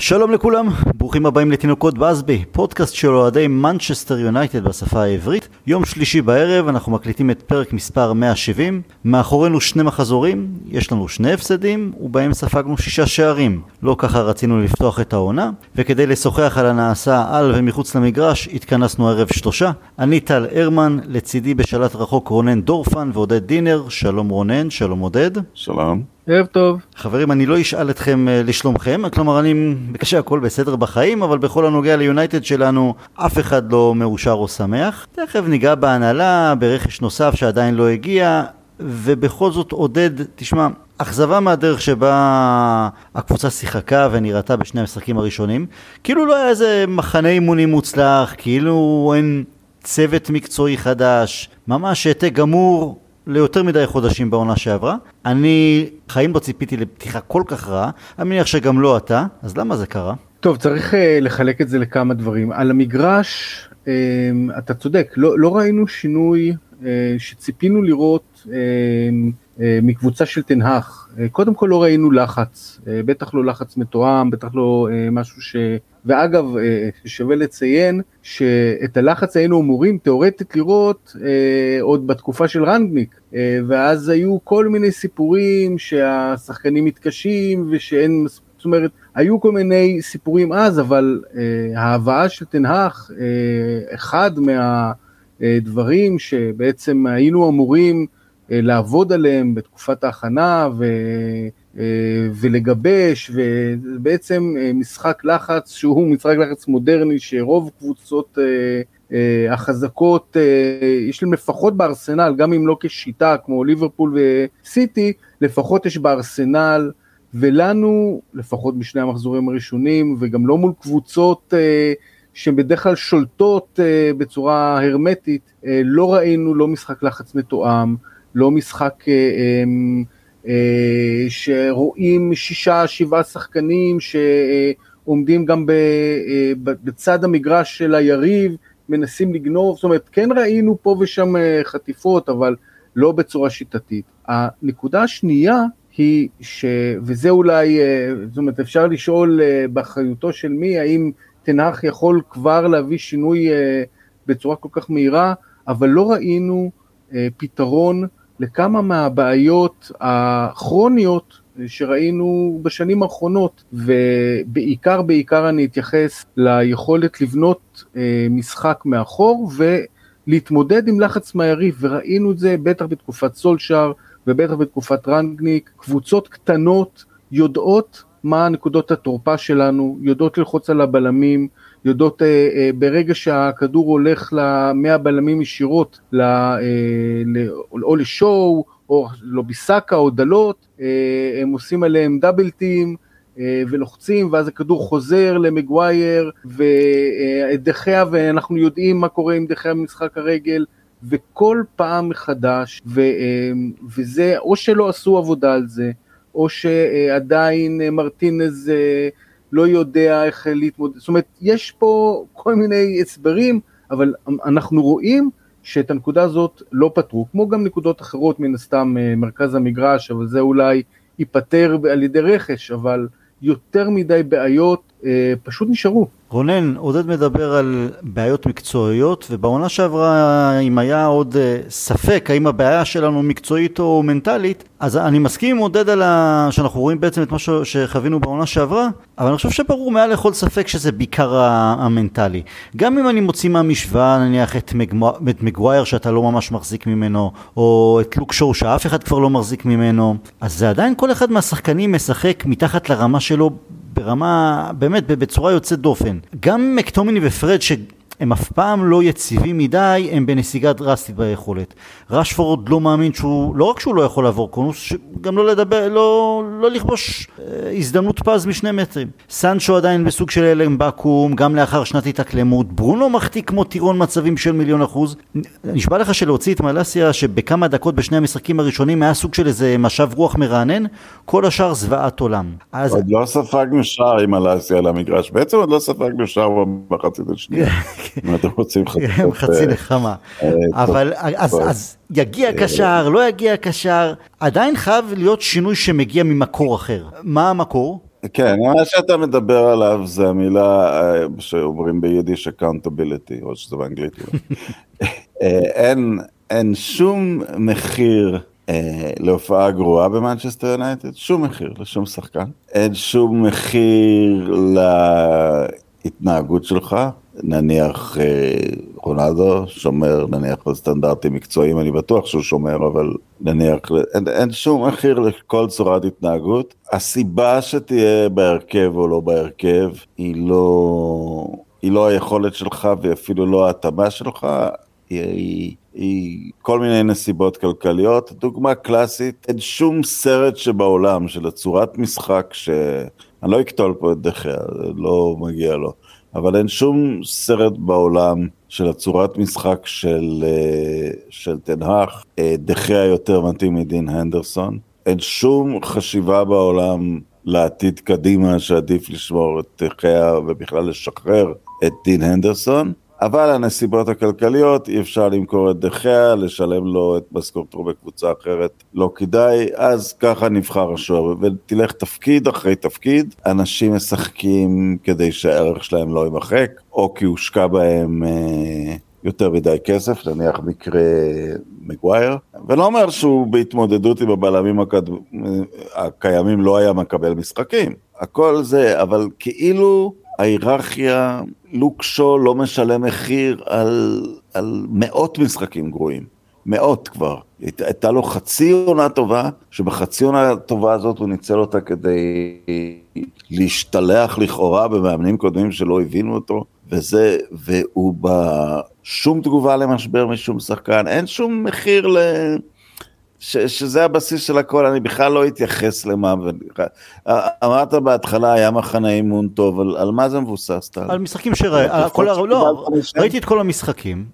שלום לכולם, ברוכים הבאים לתינוקות באזבי, פודקאסט של אוהדי מנצ'סטר יונייטד בשפה העברית. יום שלישי בערב אנחנו מקליטים את פרק מספר 170. מאחורינו שני מחזורים, יש לנו שני הפסדים, ובהם ספגנו שישה שערים. לא ככה רצינו לפתוח את העונה, וכדי לשוחח על הנעשה על ומחוץ למגרש, התכנסנו ערב שלושה. אני טל הרמן, לצידי בשלט רחוק רונן דורפן ועודד דינר. שלום רונן, שלום עודד. שלום. ערב טוב. חברים, אני לא אשאל אתכם uh, לשלומכם, כלומר אני מקווה שהכל בסדר בחיים, אבל בכל הנוגע ליונייטד שלנו, אף אחד לא מאושר או שמח. תכף ניגע בהנהלה, ברכש נוסף שעדיין לא הגיע, ובכל זאת עודד, תשמע, אכזבה מהדרך שבה הקבוצה שיחקה ונראתה בשני המשחקים הראשונים. כאילו לא היה איזה מחנה אימונים מוצלח, כאילו אין צוות מקצועי חדש, ממש העתק גמור. ליותר מדי חודשים בעונה שעברה. אני חיים לא ציפיתי לפתיחה כל כך רעה, אני מניח שגם לא אתה, אז למה זה קרה? טוב, צריך uh, לחלק את זה לכמה דברים. על המגרש, uh, אתה צודק, לא, לא ראינו שינוי uh, שציפינו לראות uh, מקבוצה של תנהך. Uh, קודם כל לא ראינו לחץ, uh, בטח לא לחץ מתואם, בטח לא משהו ש... ואגב, אה, שווה לציין שאת הלחץ היינו אמורים תאורטית לראות אה, עוד בתקופה של רנגניק, אה, ואז היו כל מיני סיפורים שהשחקנים מתקשים ושאין, זאת אומרת, היו כל מיני סיפורים אז, אבל ההבאה של תנהך, אחד מהדברים שבעצם היינו אמורים לעבוד עליהם בתקופת ההכנה, ו... אה, ולגבש, ובעצם אה, משחק לחץ שהוא משחק לחץ מודרני שרוב קבוצות אה, החזקות, יש להם לפחות בארסנל, גם אם לא כשיטה כמו ליברפול וסיטי, לפחות יש בארסנל, ולנו, לפחות בשני המחזורים הראשונים, וגם לא מול קבוצות שהן בדרך כלל שולטות בצורה הרמטית, לא ראינו לא משחק לחץ מתואם, לא משחק... אה, שרואים שישה שבעה שחקנים שעומדים גם אה, בצד המגרש של היריב, מנסים לגנוב, זאת אומרת כן ראינו פה ושם אה, חטיפות אבל לא בצורה שיטתית. הנקודה השנייה היא ש... וזה אולי, זאת אומרת אפשר לשאול באחריותו של מי, האם תנח יכול כבר להביא שינוי בצורה כל כך מהירה, אבל לא ראינו פתרון לכמה מהבעיות הכרוניות שראינו בשנים האחרונות, ובעיקר בעיקר אני אתייחס ליכולת לבנות אה, משחק מאחור ולהתמודד עם לחץ מהיריב, וראינו את זה בטח בתקופת סולשאר ובטח בתקופת רנגניק, קבוצות קטנות יודעות מה נקודות התורפה שלנו, יודעות ללחוץ על הבלמים, יודעות אה, אה, ברגע שהכדור הולך למאה בלמים ישירות אה, או לשואו או לוביסקה או דלות, הם עושים עליהם דאבל טים ולוחצים ואז הכדור חוזר למגווייר ודחיה ואנחנו יודעים מה קורה עם דחיה במשחק הרגל וכל פעם מחדש ו, וזה או שלא עשו עבודה על זה או שעדיין מרטינז לא יודע איך להתמודד, זאת אומרת, יש פה כל מיני הסברים, אבל אנחנו רואים שאת הנקודה הזאת לא פתרו, כמו גם נקודות אחרות מן הסתם אה, מרכז המגרש, אבל זה אולי ייפתר על ידי רכש, אבל יותר מדי בעיות פשוט נשארו. רונן, עודד מדבר על בעיות מקצועיות, ובעונה שעברה, אם היה עוד uh, ספק האם הבעיה שלנו מקצועית או מנטלית, אז אני מסכים עם עודד על ה... שאנחנו רואים בעצם את מה שחווינו בעונה שעברה, אבל אני חושב שברור מעל לכל ספק שזה בעיקר המנטלי. גם אם אני מוציא מהמשוואה נניח את, מגמו... את מגווייר שאתה לא ממש מחזיק ממנו, או את לוק שואו שאף אחד כבר לא מחזיק ממנו, אז זה עדיין כל אחד מהשחקנים משחק מתחת לרמה שלו ברמה, באמת, בצורה יוצאת דופן. גם מקטומיני ופרד, ש... הם אף פעם לא יציבים מדי, הם בנסיגה דרסטית ביכולת. רשפורד לא מאמין שהוא, לא רק שהוא לא יכול לעבור קונוס, גם לא לדבר, לא, לא לכבוש אה, הזדמנות פז משני מטרים. סנצ'ו עדיין בסוג של הלם בקו"ם, גם לאחר שנת התאקלמות. ברונו מחטיא כמו טירון מצבים של מיליון אחוז. נשבע לך שלהוציא את מלאסיה, שבכמה דקות בשני המשחקים הראשונים היה סוג של איזה משב רוח מרענן, כל השאר זוועת עולם. אז... עוד לא ספגנו שער עם מלאסיה על המגרש, בעצם עוד לא ספגנו שער במחצית השנייה. אם אתם רוצים חצי חצי נחמה. אה, אבל אז יגיע אה, קשר, לא יגיע קשר, עדיין חייב להיות שינוי שמגיע ממקור אחר. מה המקור? כן, מה שאתה מדבר עליו זה המילה אה, שאומרים ביידיש accountability, או שזה באנגלית. אין, אין שום מחיר אה, להופעה גרועה במנצ'סטר יונייטד, שום מחיר לשום שחקן. אין שום מחיר להתנהגות שלך, נניח אה, רונלדו שומר נניח לסטנדרטים מקצועיים, אני בטוח שהוא שומר, אבל נניח, אין, אין שום מחיר לכל צורת התנהגות. הסיבה שתהיה בהרכב או לא בהרכב היא לא, היא לא היכולת שלך ואפילו לא ההתאמה שלך, היא, היא, היא כל מיני נסיבות כלכליות. דוגמה קלאסית, אין שום סרט שבעולם של הצורת משחק ש... אני לא אקטול פה את דחיה, לא מגיע לו. אבל אין שום סרט בעולם של הצורת משחק של, אה, של תנהך, אה, דחיה יותר מתאים מדין הנדרסון. אין שום חשיבה בעולם לעתיד קדימה שעדיף לשמור את דחיה ובכלל לשחרר את דין הנדרסון. אבל הנסיבות הכלכליות, אי אפשר למכור את דחיה, לשלם לו את משכורתו בקבוצה אחרת, לא כדאי, אז ככה נבחר השוער, ותלך תפקיד אחרי תפקיד, אנשים משחקים כדי שהערך שלהם לא יימחק, או כי הושקע בהם אה, יותר מדי כסף, נניח מקרה מגווייר, ולא אומר שהוא בהתמודדות עם הבלמים הקד... הקיימים לא היה מקבל משחקים, הכל זה, אבל כאילו ההיררכיה, לוק שו לא משלם מחיר על, על מאות משחקים גרועים. מאות כבר. הייתה לו חצי עונה טובה, שבחצי עונה הטובה הזאת הוא ניצל אותה כדי להשתלח לכאורה במאמנים קודמים שלא הבינו אותו, וזה, והוא בשום תגובה למשבר משום שחקן, אין שום מחיר ל... ש, שזה הבסיס של הכל, אני בכלל לא אתייחס למה, אמרת בהתחלה היה מחנה אימון טוב, על, על מה זה מבוסס? על משחקים שראיתי, לא, ראיתי את כל המשחקים,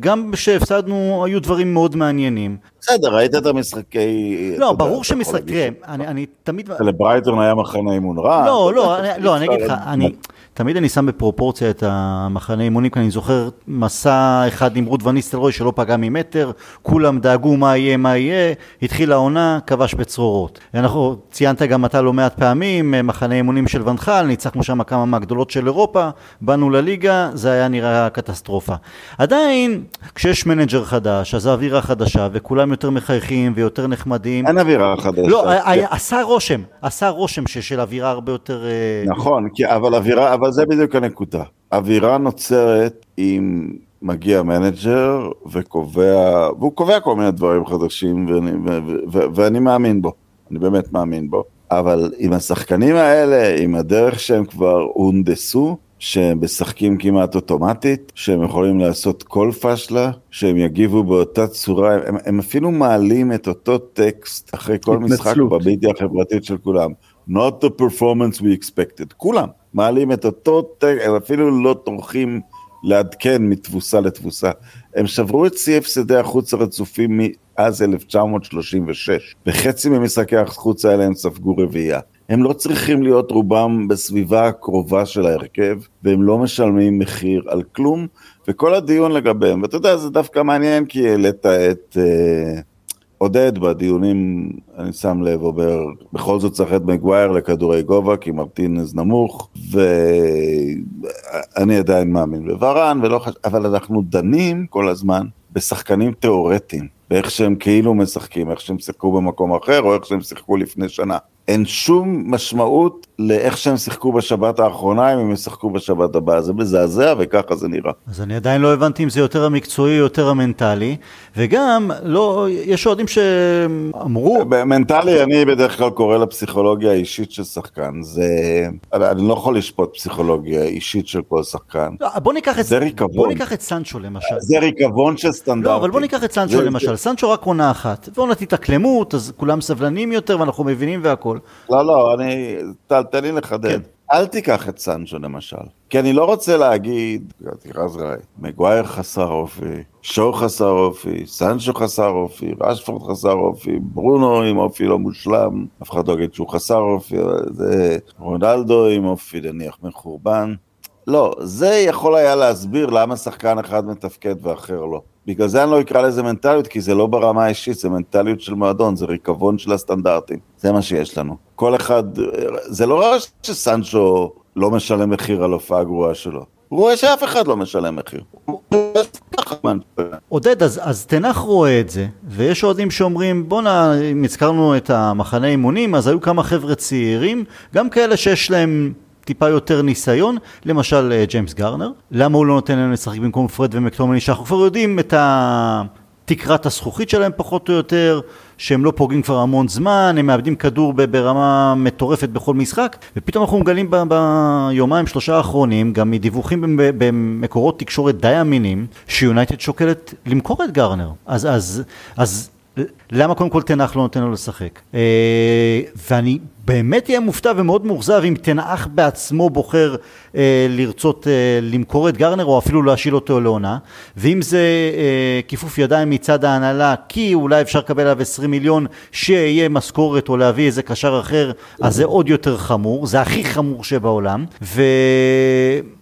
גם כשהפסדנו היו דברים מאוד מעניינים. בסדר, ראית את המשחקי... לא, ברור שמשחק, תראה, אני תמיד... לברייטון היה מחנה אימון רע. לא, לא, לא, אני אגיד לך, אני... תמיד אני שם בפרופורציה את המחנה אימונים, כי אני זוכר מסע אחד עם רות וניסטלרוי שלא פגע ממטר, כולם דאגו מה יהיה, מה יהיה, התחילה העונה, כבר צרות צרורות. אנחנו, ציינת גם אתה לא מעט פעמים, מחנה אימונים של ואן חאל, ניצחנו שם כמה מהגדולות של אירופה, באנו לליגה, זה היה נראה קטסטרופה. עדיין, כשיש מנג'ר חדש, אז האווירה חדשה, וכולם יותר מחייכים ויותר נחמדים. אין אווירה חדשה. לא, עשה רושם, עשה רושם של אווירה הרבה יותר... אה, נכון, אבל אווירה... אבל זה בדיוק הנקודה. אווירה נוצרת אם מגיע מנג'ר וקובע, והוא קובע כל מיני דברים חדשים ואני, ו, ו, ו, ואני מאמין בו, אני באמת מאמין בו. אבל עם השחקנים האלה, עם הדרך שהם כבר הונדסו, שהם משחקים כמעט אוטומטית, שהם יכולים לעשות כל פשלה, שהם יגיבו באותה צורה, הם, הם אפילו מעלים את אותו טקסט אחרי כל משחק במדיה החברתית של כולם. Not the performance we expected, כולם. מעלים את אותו טקסט, הם אפילו לא טורחים לעדכן מתבוסה לתבוסה. הם שברו את שיא הפסדי החוץ הרצופים מאז 1936. בחצי ממשחקי החוץ האלה הם ספגו רביעייה. הם לא צריכים להיות רובם בסביבה הקרובה של ההרכב, והם לא משלמים מחיר על כלום, וכל הדיון לגביהם, ואתה יודע, זה דווקא מעניין כי העלית את... אה, עודד בדיונים, אני שם לב, אומר, בכל זאת צריך את מגווייר לכדורי גובה, כי מרטינז נמוך, ואני עדיין מאמין בוורן, ולא חש... אבל אנחנו דנים כל הזמן בשחקנים תיאורטיים, באיך שהם כאילו משחקים, איך שהם שיחקו במקום אחר, או איך שהם שיחקו לפני שנה. אין שום משמעות לאיך שהם שיחקו בשבת האחרונה, אם הם ישחקו בשבת הבאה. זה מזעזע וככה זה נראה. אז אני עדיין לא הבנתי אם זה יותר המקצועי או יותר המנטלי, וגם, לא, יש אוהדים שאמרו... מנטלי, אני בדרך כלל קורא לפסיכולוגיה האישית של שחקן. זה... אני לא יכול לשפוט פסיכולוגיה אישית של כל שחקן. לא, בוא ניקח את... זה ריקבון. בוא ניקח את סנצ'ו למשל. זה ריקבון של סטנדרטי. לא, אבל בוא ניקח את סנצ'ו זה... למשל. סנצ'ו רק עונה אחת. ועונת התאקלמות, אז כולם סבלנים יותר ואנחנו מבינים והכול. לא, לא, אני... תן לי לחדד. כן. אל תיקח את סנצ'ו למשל, כי אני לא רוצה להגיד, מגווייר חסר אופי, שואו חסר אופי, סנצ'ו חסר אופי, רשפורד חסר אופי, ברונו עם אופי לא מושלם, אף אחד לא יגיד שהוא חסר אופי, זה רונלדו עם אופי נניח מחורבן. לא, זה יכול היה להסביר למה שחקן אחד מתפקד ואחר לא. בגלל זה אני לא אקרא לזה מנטליות, כי זה לא ברמה האישית, זה מנטליות של מועדון, זה ריקבון של הסטנדרטים. זה מה שיש לנו. כל אחד, זה לא רע שסנצ'ו לא משלם מחיר על הופעה גרועה שלו. הוא רואה שאף אחד לא משלם מחיר. עודד, אז, אז תנח רואה את זה, ויש אוהדים שאומרים, בואנה, אם הזכרנו את המחנה אימונים, אז היו כמה חבר'ה צעירים, גם כאלה שיש להם טיפה יותר ניסיון, למשל אה, ג'יימס גרנר. למה הוא לא נותן להם לשחק במקום פרד ומקטומני, שאנחנו כבר יודעים את ה... תקרת הזכוכית שלהם פחות או יותר, שהם לא פוגעים כבר המון זמן, הם מאבדים כדור ברמה מטורפת בכל משחק, ופתאום אנחנו מגלים ב- ביומיים שלושה האחרונים, גם מדיווחים במקורות תקשורת די אמינים, שיונייטד שוקלת למכור את גרנר. אז, אז, אז למה קודם כל תנח לא נותן לו לשחק? אה, ואני באמת אהיה מופתע ומאוד מאוכזב אם תנח בעצמו בוחר אה, לרצות אה, למכור את גרנר או אפילו להשיל אותו לעונה ואם זה אה, כיפוף ידיים מצד ההנהלה כי אולי אפשר לקבל עליו 20 מיליון שיהיה משכורת או להביא איזה קשר אחר אז זה עוד יותר חמור, זה הכי חמור שבעולם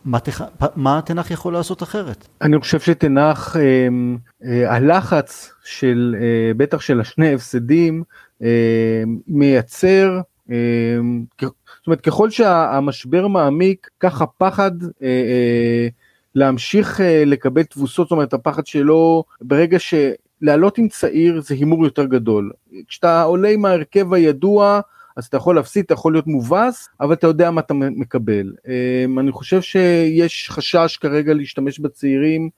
ומה תנח יכול לעשות אחרת? אני חושב שתנח, אה, אה, הלחץ של אה, בטח של השני הפסדים אה, מייצר אמ, זאת אומרת ככל שהמשבר מעמיק כך הפחד אה, אה, להמשיך אה, לקבל תבוסות זאת אומרת הפחד שלו ברגע שלעלות עם צעיר זה הימור יותר גדול. כשאתה עולה עם ההרכב הידוע אז אתה יכול להפסיד אתה יכול להיות מובס אבל אתה יודע מה אתה מקבל. אני חושב שיש חשש כרגע להשתמש בצעירים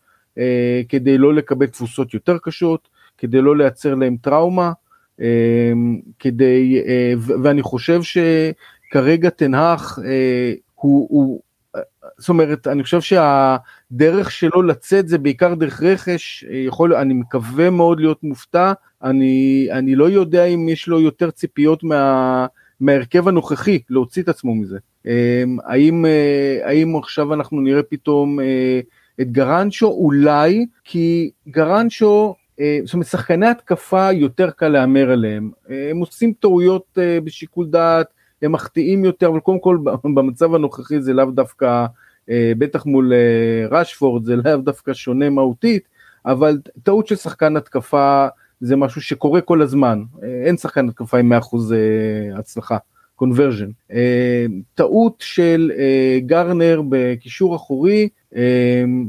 כדי לא לקבל תבוסות יותר קשות כדי לא לייצר להם טראומה אמ, כדי, אה, ואני חושב שכרגע תנהך אה, הוא, הוא, זאת אומרת, אני חושב שהדרך שלו לצאת זה בעיקר דרך רכש, יכול, אני מקווה מאוד להיות מופתע, אני, אני לא יודע אם יש לו יותר ציפיות מה, מההרכב הנוכחי להוציא את עצמו מזה. אמ, האם, אה, האם עכשיו אנחנו נראה פתאום את גרנצ'ו? אולי, כי גרנצ'ו אה, זאת אומרת שחקני התקפה יותר קל להמר עליהם, אה, הם עושים טעויות אה, בשיקול דעת, הם מחטיאים יותר, אבל קודם כל במצב הנוכחי זה לאו דווקא, בטח מול ראשפורד זה לאו דווקא שונה מהותית, אבל טעות של שחקן התקפה זה משהו שקורה כל הזמן, אין שחקן התקפה עם 100% הצלחה, קונברז'ן. טעות של גרנר בקישור אחורי,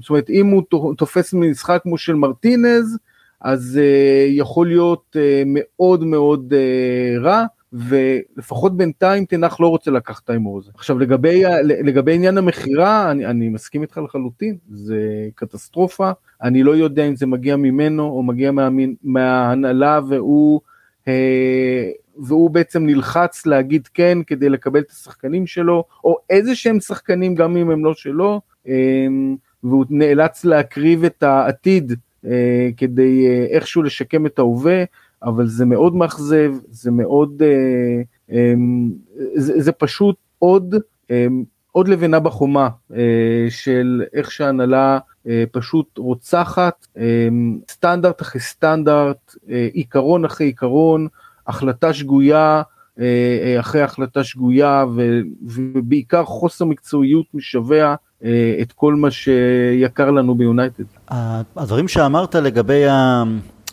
זאת אומרת אם הוא תופס משחק כמו של מרטינז, אז uh, יכול להיות uh, מאוד מאוד uh, רע, ולפחות בינתיים תנח לא רוצה לקחת את ההימור הזה. עכשיו לגבי, לגבי עניין המכירה, אני, אני מסכים איתך לחלוטין, זה קטסטרופה, אני לא יודע אם זה מגיע ממנו או מגיע מה, מההנהלה והוא, אה, והוא בעצם נלחץ להגיד כן כדי לקבל את השחקנים שלו, או איזה שהם שחקנים גם אם הם לא שלו, אה, והוא נאלץ להקריב את העתיד כדי אה, איכשהו לשקם את ההווה, אבל זה מאוד מאכזב, זה מאוד, אה, אה, זה, זה פשוט עוד, אה, עוד לבנה בחומה אה, של איך שההנהלה אה, פשוט רוצחת, אה, סטנדרט אחרי סטנדרט, אה, עיקרון אחרי עיקרון, החלטה שגויה, אה, אה, אחרי החלטה שגויה ובעיקר חוסר מקצועיות משווע אה, את כל מה שיקר לנו ביונייטד. הדברים שאמרת לגבי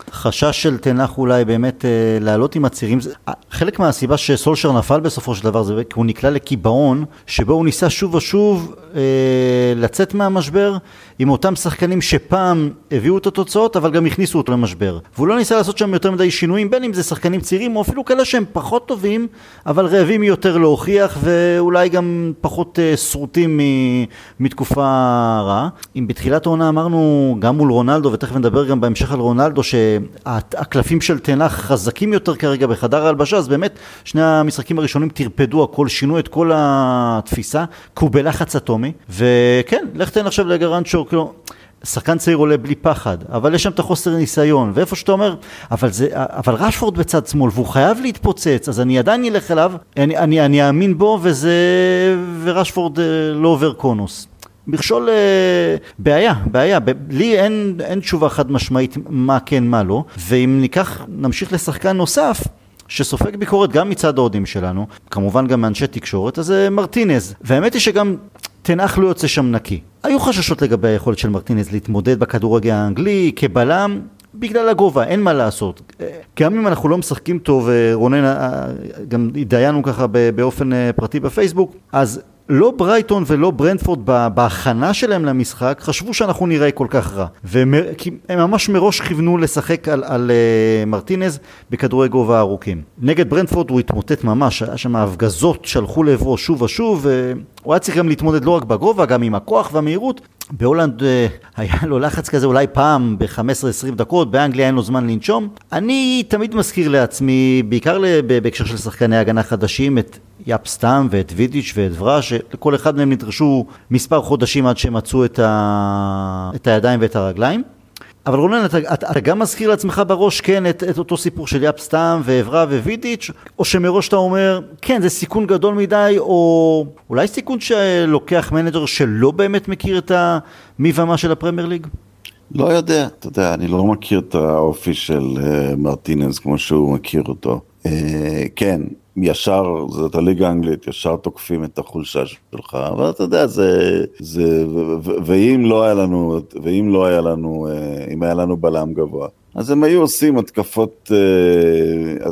החשש של תנח אולי באמת אה, לעלות עם הצירים, חלק מהסיבה שסולשר נפל בסופו של דבר זה כי הוא נקלע לקיבעון שבו הוא ניסה שוב ושוב אה, לצאת מהמשבר עם אותם שחקנים שפעם הביאו את התוצאות אבל גם הכניסו אותו למשבר. והוא לא ניסה לעשות שם יותר מדי שינויים בין אם זה שחקנים צעירים או אפילו כאלה שהם פחות טובים אבל רעבים יותר להוכיח ואולי גם פחות אה, שרוטים מתקופה רעה. אם בתחילת העונה אמרנו גם מול רונלדו ותכף נדבר גם בהמשך על רונלדו שהקלפים של תנח חזקים יותר כרגע בחדר ההלבשה אז באמת שני המשחקים הראשונים טרפדו הכל שינו את כל התפיסה כי הוא בלחץ אטומי וכן לך תן עכשיו לגרנצ'ו כאילו, שחקן צעיר עולה בלי פחד, אבל יש שם את החוסר ניסיון, ואיפה שאתה אומר, אבל, זה, אבל רשפורד בצד שמאל, והוא חייב להתפוצץ, אז אני עדיין אלך אליו, אני, אני, אני אאמין בו, וזה, ורשפורד אה, לא עובר קונוס. מכשול אה, בעיה, בעיה, לי אין, אין תשובה חד משמעית מה כן מה לא, ואם ניקח, נמשיך לשחקן נוסף, שסופג ביקורת גם מצד האוהדים שלנו, כמובן גם מאנשי תקשורת, אז זה מרטינז. והאמת היא שגם תנח לא יוצא שם נקי. היו חששות לגבי היכולת של מרטינז להתמודד בכדורגל האנגלי כבלם, בגלל הגובה, אין מה לעשות. גם אם אנחנו לא משחקים טוב, רונן, גם התדיינו ככה באופן פרטי בפייסבוק, אז לא ברייטון ולא ברנדפורד בהכנה שלהם למשחק חשבו שאנחנו נראה כל כך רע. והם ממש מראש כיוונו לשחק על, על uh, מרטינז בכדורי גובה ארוכים. נגד ברנדפורד הוא התמוטט ממש, היה שם הפגזות שהלכו לעברו שוב ושוב, והוא היה צריך גם להתמודד לא רק בגובה, גם עם הכוח והמהירות. בהולנד uh, היה לו לחץ כזה אולי פעם ב-15-20 דקות, באנגליה אין לו זמן לנשום. אני תמיד מזכיר לעצמי, בעיקר בהקשר של שחקני הגנה חדשים, את יאפ סטאם ואת וידיץ' ואת אברה, שלכל אחד מהם נדרשו מספר חודשים עד שמצאו את, ה... את הידיים ואת הרגליים. אבל רונן, אתה, אתה, אתה גם מזכיר לעצמך בראש, כן, את, את אותו סיפור של יאפ סטאם ואברה ווידיץ', או שמראש אתה אומר, כן, זה סיכון גדול מדי, או אולי סיכון שלוקח מנג'ר שלא באמת מכיר את המי ומה של הפרמייר ליג? לא יודע, אתה יודע, אני לא מכיר את האופי של uh, מרטינז כמו שהוא מכיר אותו. Uh, כן, ישר, זאת הליגה האנגלית, ישר תוקפים את החולשה שלך, אבל אתה יודע, זה, זה, ואם לא היה לנו, ואם לא היה לנו, אה, אם היה לנו בלם גבוה, אז הם היו עושים התקפות, אה,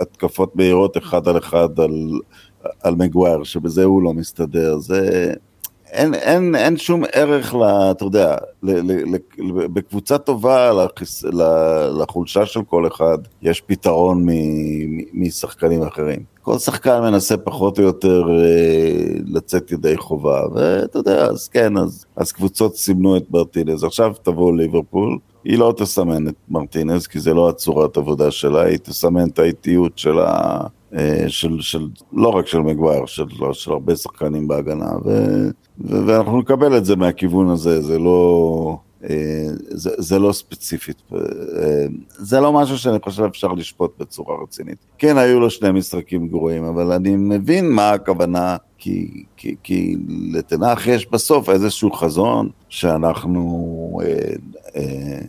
התקפות מהירות אחד על אחד על, על מגווייר, שבזה הוא לא מסתדר, זה... אין, אין, אין שום ערך, ל, אתה יודע, ל, ל, ל, בקבוצה טובה לחס, ל, לחולשה של כל אחד, יש פתרון מ, מ, משחקנים אחרים. כל שחקן מנסה פחות או יותר אה, לצאת ידי חובה, ואתה יודע, אז כן, אז, אז קבוצות סימנו את מרטינז. עכשיו תבוא ליברפול, היא לא תסמן את מרטינז, כי זה לא הצורת עבודה שלה, היא תסמן את האיטיות של ה... אה, של, של, לא רק של מגווייר, של, של הרבה שחקנים בהגנה, ו, ואנחנו נקבל את זה מהכיוון הזה, זה לא, אה, זה, זה לא ספציפית, אה, זה לא משהו שאני חושב אפשר לשפוט בצורה רצינית. כן, היו לו שני משחקים גרועים, אבל אני מבין מה הכוונה, כי, כי, כי לתנח יש בסוף איזשהו חזון שאנחנו... אה, אה,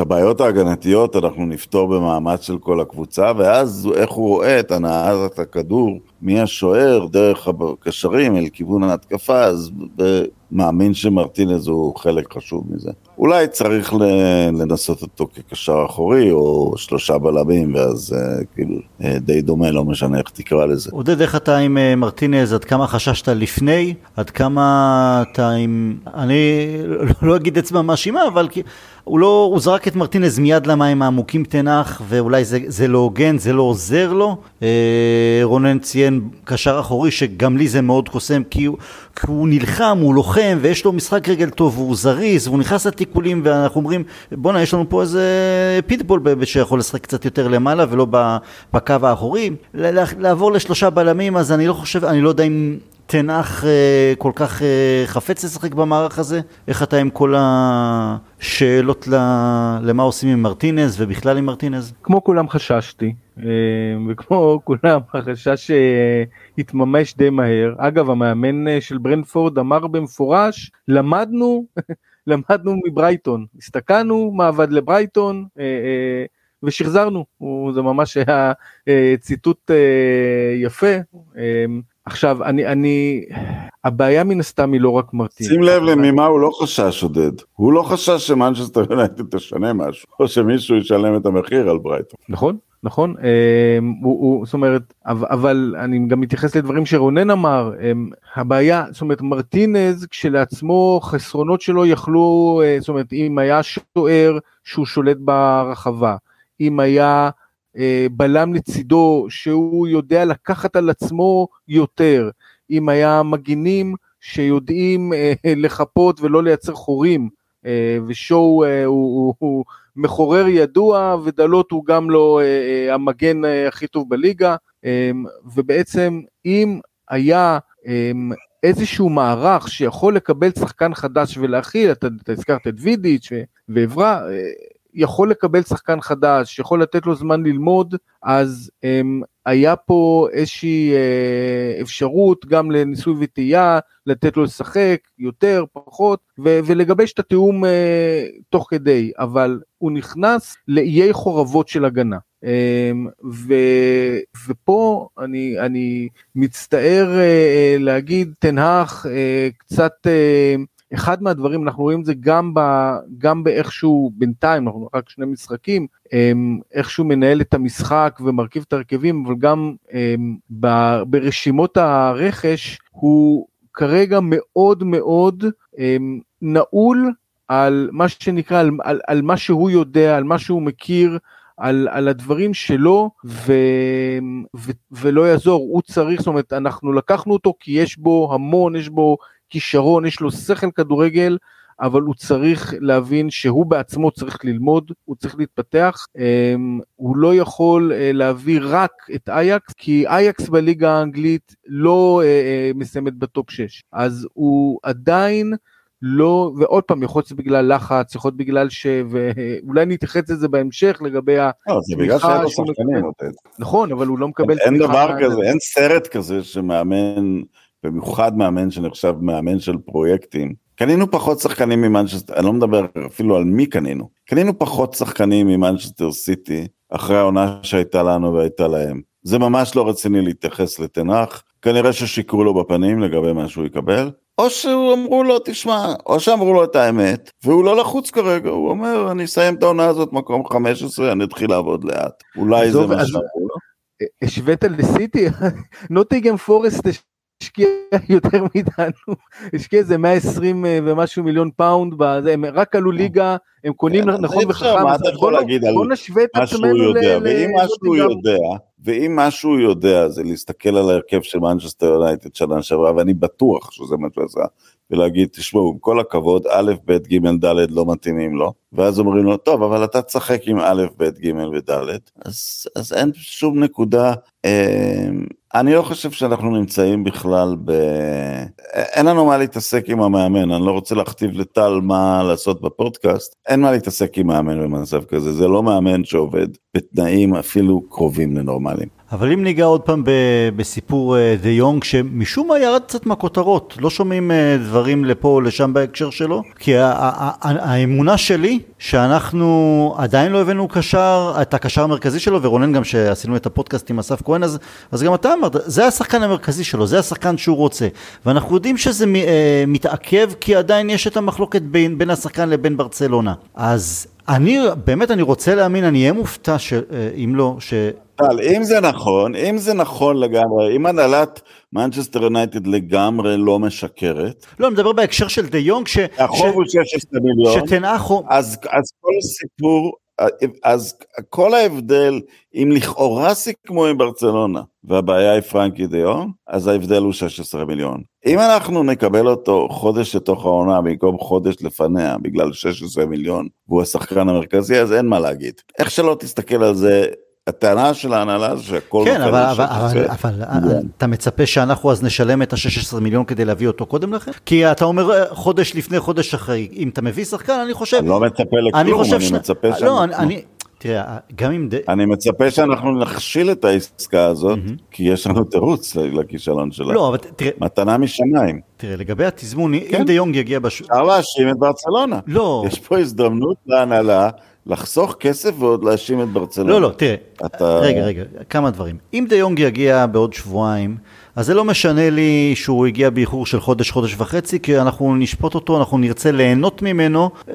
את הבעיות ההגנתיות אנחנו נפתור במאמץ של כל הקבוצה, ואז איך הוא רואה את הנעת הכדור מהשוער דרך הקשרים אל כיוון ההתקפה, אז מאמין שמרטינז הוא חלק חשוב מזה. אולי צריך לנסות אותו כקשר אחורי, או שלושה בלמים, ואז אה, כאילו אה, די דומה, לא משנה איך תקרא לזה. עודד, איך אתה עם אה, מרטינז, עד כמה חששת לפני? עד כמה אתה עם... אני לא אגיד אצבע מאשימה, אבל הוא לא, הוא זרק את מרטינז מיד למים העמוקים תנח, ואולי זה, זה לא הוגן, זה לא עוזר לו. רונן ציין קשר אחורי, שגם לי זה מאוד קוסם, כי הוא, כי הוא נלחם, הוא לוחם, ויש לו משחק רגל טוב, והוא זריז, והוא נכנס לתיקולים, ואנחנו אומרים, בואנה, יש לנו פה איזה פיטבול שיכול לשחק קצת יותר למעלה, ולא בקו האחורי. לעבור לשלושה בלמים, אז אני לא חושב, אני לא יודע אם תנח אה, כל כך אה, חפץ לשחק במערך הזה? איך אתה עם כל השאלות למה עושים עם מרטינז ובכלל עם מרטינז? כמו כולם חששתי, אה, וכמו כולם החשש התממש די מהר. אגב, המאמן של ברנפורד אמר במפורש, למדנו, למדנו מברייטון, הסתכלנו מה עבד לברייטון, ושחזרנו, זה ממש היה ציטוט יפה. עכשיו, אני, אני, הבעיה מן הסתם היא לא רק מרטין. שים לב ממה הוא לא חשש, עודד. הוא לא חשש שמנצ'סטר יונייטד תשנה משהו, או שמישהו ישלם את המחיר על ברייטון. נכון, נכון. אמ, הוא, הוא, זאת אומרת, אבל אני גם מתייחס לדברים שרונן אמר, אמ, הבעיה, זאת אומרת, מרטינז כשלעצמו, חסרונות שלו יכלו, אה, זאת אומרת, אם היה שוער שהוא שולט ברחבה, אם היה... אה, בלם לצידו שהוא יודע לקחת על עצמו יותר, אם היה מגינים שיודעים אה, לחפות ולא לייצר חורים, ושואו הוא, הוא, הוא מחורר ידוע ודלות הוא גם לא המגן הכי טוב בליגה, ובעצם אם היה איזשהו מערך שיכול לקבל שחקן חדש ולהכיל, אתה, אתה הזכרת את וידיץ' ועברה, יכול לקבל שחקן חדש, יכול לתת לו זמן ללמוד, אז um, היה פה איזושהי uh, אפשרות גם לניסוי וטעייה, לתת לו לשחק יותר, פחות, ו- ולגבש את התיאום uh, תוך כדי, אבל הוא נכנס לאיי חורבות של הגנה. אמ, ו, ופה אני, אני מצטער אה, להגיד, תנהך קצת, אחד מהדברים, אנחנו רואים את זה גם, ב, גם באיכשהו, בינתיים, אנחנו רק שני משחקים, אמ, איכשהו מנהל את המשחק ומרכיב את הרכבים, אבל גם אמ, ברשימות הרכש, הוא כרגע מאוד מאוד נעול על מה שנקרא, על, על, על מה שהוא יודע, על מה שהוא מכיר, על, על הדברים שלו, ו, ו, ולא יעזור, הוא צריך, זאת אומרת, אנחנו לקחנו אותו כי יש בו המון, יש בו כישרון, יש לו שכל כדורגל, אבל הוא צריך להבין שהוא בעצמו צריך ללמוד, הוא צריך להתפתח, אמ, הוא לא יכול אה, להביא רק את אייקס, כי אייקס בליגה האנגלית לא אה, אה, מסיימת בטופ 6, אז הוא עדיין לא, ועוד פעם, יכול להיות בגלל לחץ, יכול להיות בגלל ש... ואולי נתייחס לזה בהמשך לגבי ה... לא, זה בגלל שאין לו שחקנים. נכון, אבל הוא לא מקבל... אין דבר כזה, אין סרט כזה שמאמן, במיוחד מאמן שנחשב מאמן של פרויקטים. קנינו פחות שחקנים ממנצ'סטר, אני לא מדבר אפילו על מי קנינו. קנינו פחות שחקנים ממנצ'סטר סיטי, אחרי העונה שהייתה לנו והייתה להם. זה ממש לא רציני להתייחס לתנח, כנראה ששיקרו לו בפנים לגבי מה שהוא יקבל. או שאמרו לו, תשמע, או שאמרו לו את האמת, והוא לא לחוץ כרגע, הוא אומר, אני אסיים את העונה הזאת מקום 15, אני אתחיל לעבוד לאט. אולי זה מה שאמרו לו. השווית לסיטי? נוטינגהאם פורסט השקיע יותר מאיתנו, השקיע איזה 120 אה, ומשהו מיליון פאונד, בזה, הם רק עלו ליגה, הם קונים כן, נכון וחכם, בוא נשווה את עצמנו ל... ואם מה שהוא יודע, ואם מה שהוא יודע זה להסתכל על ההרכב של מנצ'סטר יונייטד שנה שעברה, ואני בטוח שזה מה שהוא עשה, ולהגיד, תשמעו, עם כל הכבוד, א', ב', ג', ד' לא מתאימים לו, ואז אומרים לו, טוב, אבל אתה תשחק עם א', ב', ג' וד', אז, אז אין שום נקודה. אה, אני לא חושב שאנחנו נמצאים בכלל ב... אין לנו מה להתעסק עם המאמן, אני לא רוצה להכתיב לטל מה לעשות בפודקאסט, אין מה להתעסק עם מאמן במצב כזה, זה לא מאמן שעובד בתנאים אפילו קרובים לנורמליים. אבל אם ניגע עוד פעם בסיפור אה, דה יונג, שמשום מה ירד קצת מהכותרות, לא שומעים אה, דברים לפה או לשם בהקשר שלו, כי האמונה שלי שאנחנו עדיין לא הבאנו קשר, את הקשר המרכזי שלו, ורונן גם שעשינו את הפודקאסט עם אסף כהן, אז, אז גם אתה אמרת, זה השחקן המרכזי שלו, זה השחקן שהוא רוצה. ואנחנו יודעים שזה אה, מתעכב כי עדיין יש את המחלוקת בין, בין השחקן לבין ברצלונה. אז אני, באמת אני רוצה להאמין, אני אהיה מופתע ש, אם לא, ש... טל, אם זה נכון, אם זה נכון לגמרי, אם הנהלת מנצ'סטר יונייטד לגמרי לא משקרת. לא, אני מדבר בהקשר של דה יונג, ש... החוב הוא 16 מיליון. שטן האח אז, אז כל הסיפור, אז כל ההבדל, אם לכאורה סיכמו עם ברצלונה, והבעיה היא פרנקי דה יונג, אז ההבדל הוא 16 מיליון. אם אנחנו נקבל אותו חודש לתוך העונה במקום חודש לפניה, בגלל 16 מיליון, והוא השחקן המרכזי, אז אין מה להגיד. איך שלא תסתכל על זה, הטענה של ההנהלה זה שהכל כן, אבל, אבל, אבל, אבל yeah. אתה מצפה שאנחנו אז נשלם את ה-16 מיליון כדי להביא אותו קודם לכן? כי אתה אומר אה, חודש לפני, חודש אחרי, אם אתה מביא שחקן, אני חושב... אני לא מצפה לכלום, אני, חושב אני ש... מצפה לא, שאנחנו... אני, אני, תראה, גם אם... אני מצפה שאנחנו נכשיל את העסקה הזאת, mm-hmm. כי יש לנו תירוץ לכישלון שלה. לא, אבל תראה... מתנה משמיים. תראה, לגבי התזמון, כן. אם דה יונג יגיע בש... אפשר להאשים את ברצלונה. לא. יש פה הזדמנות להנהלה. לחסוך כסף ועוד להאשים את ברצלונה. לא, לא, תראה, אתה... רגע, רגע, כמה דברים. אם דה יונג יגיע בעוד שבועיים, אז זה לא משנה לי שהוא הגיע באיחור של חודש, חודש וחצי, כי אנחנו נשפוט אותו, אנחנו נרצה ליהנות ממנו אה,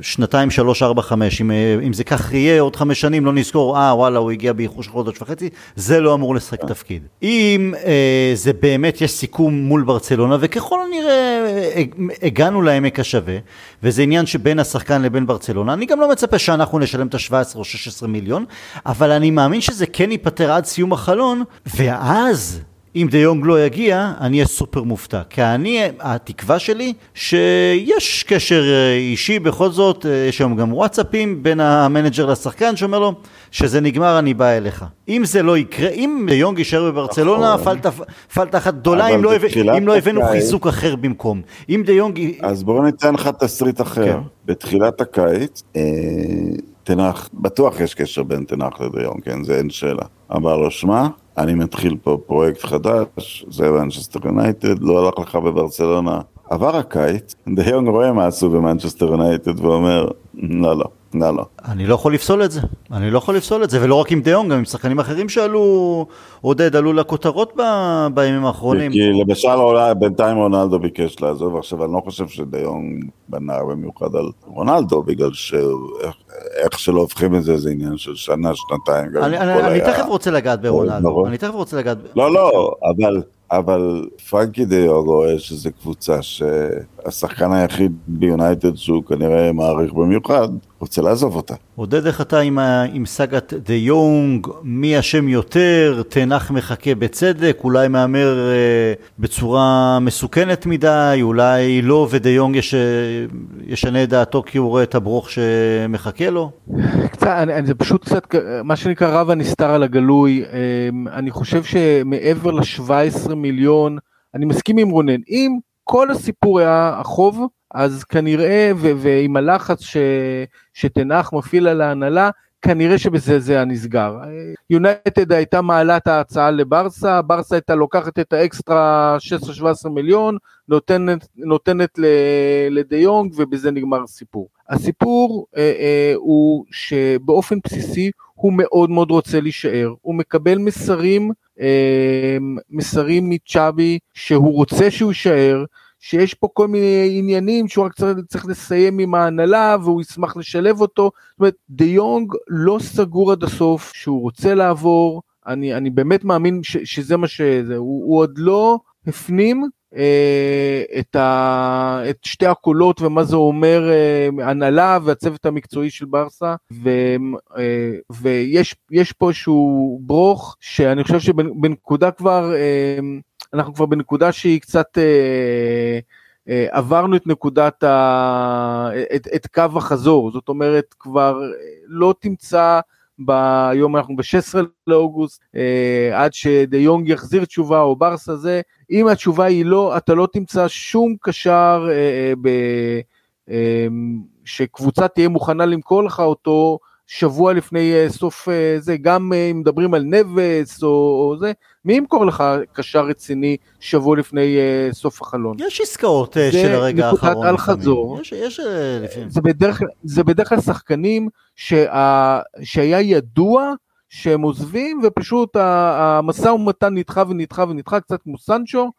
שנתיים, שלוש, ארבע, חמש. אם, אה, אם זה כך יהיה, עוד חמש שנים לא נזכור, אה, וואלה, הוא הגיע באיחור של חודש וחצי, זה לא אמור לשחק. תפקיד. אם אה, זה באמת, יש סיכום מול ברצלונה, וככל הנראה אה, הגענו לעמק השווה, וזה עניין שבין השחקן לבין ברצלונה, אני גם לא מצפה שאנחנו נשלם את ה-17 או 16 מיליון, אבל אני מאמין שזה כן ייפתר עד סיום החלון, ואז... אם דה יונג לא יגיע, אני אהיה סופר מופתע. כי אני, התקווה שלי, שיש קשר אה, אישי בכל זאת, אה, יש היום גם וואטסאפים בין המנג'ר לשחקן שאומר לו, שזה נגמר, אני בא אליך. אם זה לא יקרה, אם דה יונג יישאר בברצלונה, נכון. פלטה, אחת גדולה, אם לא, אם לא הבאנו חיזוק אחר במקום. אם דה יונג... אז בואו ניתן לך תסריט אחר. כן. בתחילת הקיץ, אה, טן האח, בטוח יש קשר בין טן האח לדה יונג, כן? זה אין שאלה. אמר לו, שמע, אני מתחיל פה פרויקט חדש, זה מנצ'סטר יונייטד, לא הלך לך בברצלונה. עבר הקיץ, דה יונג רואה מה עשו במנצ'סטר יונייטד ואומר, לא, לא, לא, לא. אני לא יכול לפסול את זה, אני לא יכול לפסול את זה, ולא רק עם דה יונג, גם עם שחקנים אחרים שעלו, עודד, עלו לכותרות ב, בימים האחרונים. כי למשל בינתיים רונלדו ביקש לעזוב, עכשיו אני לא חושב שדיון בנה במיוחד על רונלדו, בגלל שאיך שלא הופכים את זה, זה עניין של שנה, שנתיים. אני, אני, אני היה- תכף רוצה לגעת ברונלדו, נכון. אני תכף רוצה לגעת... לא, לא, אבל, אבל פרנקי דיוג רואה שזו קבוצה שהשחקן היחיד ביונייטד שהוא כנראה מעריך במיוחד, רוצה לעזוב אותה. עודד, איך אתה עם, ה- עם סאגת דה יונג, מי אשם יותר, תנח מחכה בצדק, אולי מהמר אה, בצורה מסוכנת מדי, אולי לא, ודה יונג יש, אה, ישנה את דעתו כי הוא רואה את הברוך שמחכה לו? קצת, אני, אני, זה פשוט קצת, מה שנקרא רב הנסתר על הגלוי. אמ, אני חושב שמעבר ל-17 מיליון, אני מסכים עם רונן, אם כל הסיפור היה החוב, אז כנראה, ו- ועם הלחץ ש- שתנח מפעיל על ההנהלה, כנראה שבזה זה היה נסגר. יונייטד הייתה מעלה את ההצעה לברסה, ברסה הייתה לוקחת את האקסטרה 16-17 מיליון, נותנת, נותנת לדה יונג ובזה נגמר הסיפור. הסיפור אה, אה, הוא שבאופן בסיסי הוא מאוד מאוד רוצה להישאר, הוא מקבל מסרים, מסרים מצ'אבי שהוא רוצה שהוא יישאר, שיש פה כל מיני עניינים שהוא רק צריך, צריך לסיים עם ההנהלה והוא ישמח לשלב אותו, זאת אומרת דה יונג לא סגור עד הסוף שהוא רוצה לעבור, אני, אני באמת מאמין ש, שזה מה שזה, הוא, הוא עוד לא הפנים את, ה, את שתי הקולות ומה זה אומר אה, הנהלה והצוות המקצועי של ברסה. ו, אה, ויש יש פה איזשהו ברוך שאני חושב שבנקודה כבר אה, אנחנו כבר בנקודה שהיא קצת אה, אה, עברנו את נקודת ה... את, את קו החזור. זאת אומרת כבר לא תמצא ביום אנחנו ב-16 לאוגוסט אה, עד שדה יונג יחזיר תשובה או ברסה זה. אם התשובה היא לא אתה לא תמצא שום קשר אה, ב, אה, שקבוצה תהיה מוכנה למכור לך אותו שבוע לפני אה, סוף אה, זה גם אה, אם מדברים על נבס או, או זה מי ימכור לך קשר רציני שבוע לפני סוף החלון. יש עסקאות זה של הרגע נקודת האחרון. אל לפעמים. חזור. יש, יש לפעמים. זה בדרך, זה בדרך כלל שחקנים שה, שהיה ידוע שהם עוזבים ופשוט המשא ומתן נדחה ונדחה ונדחה קצת כמו סנצ'ו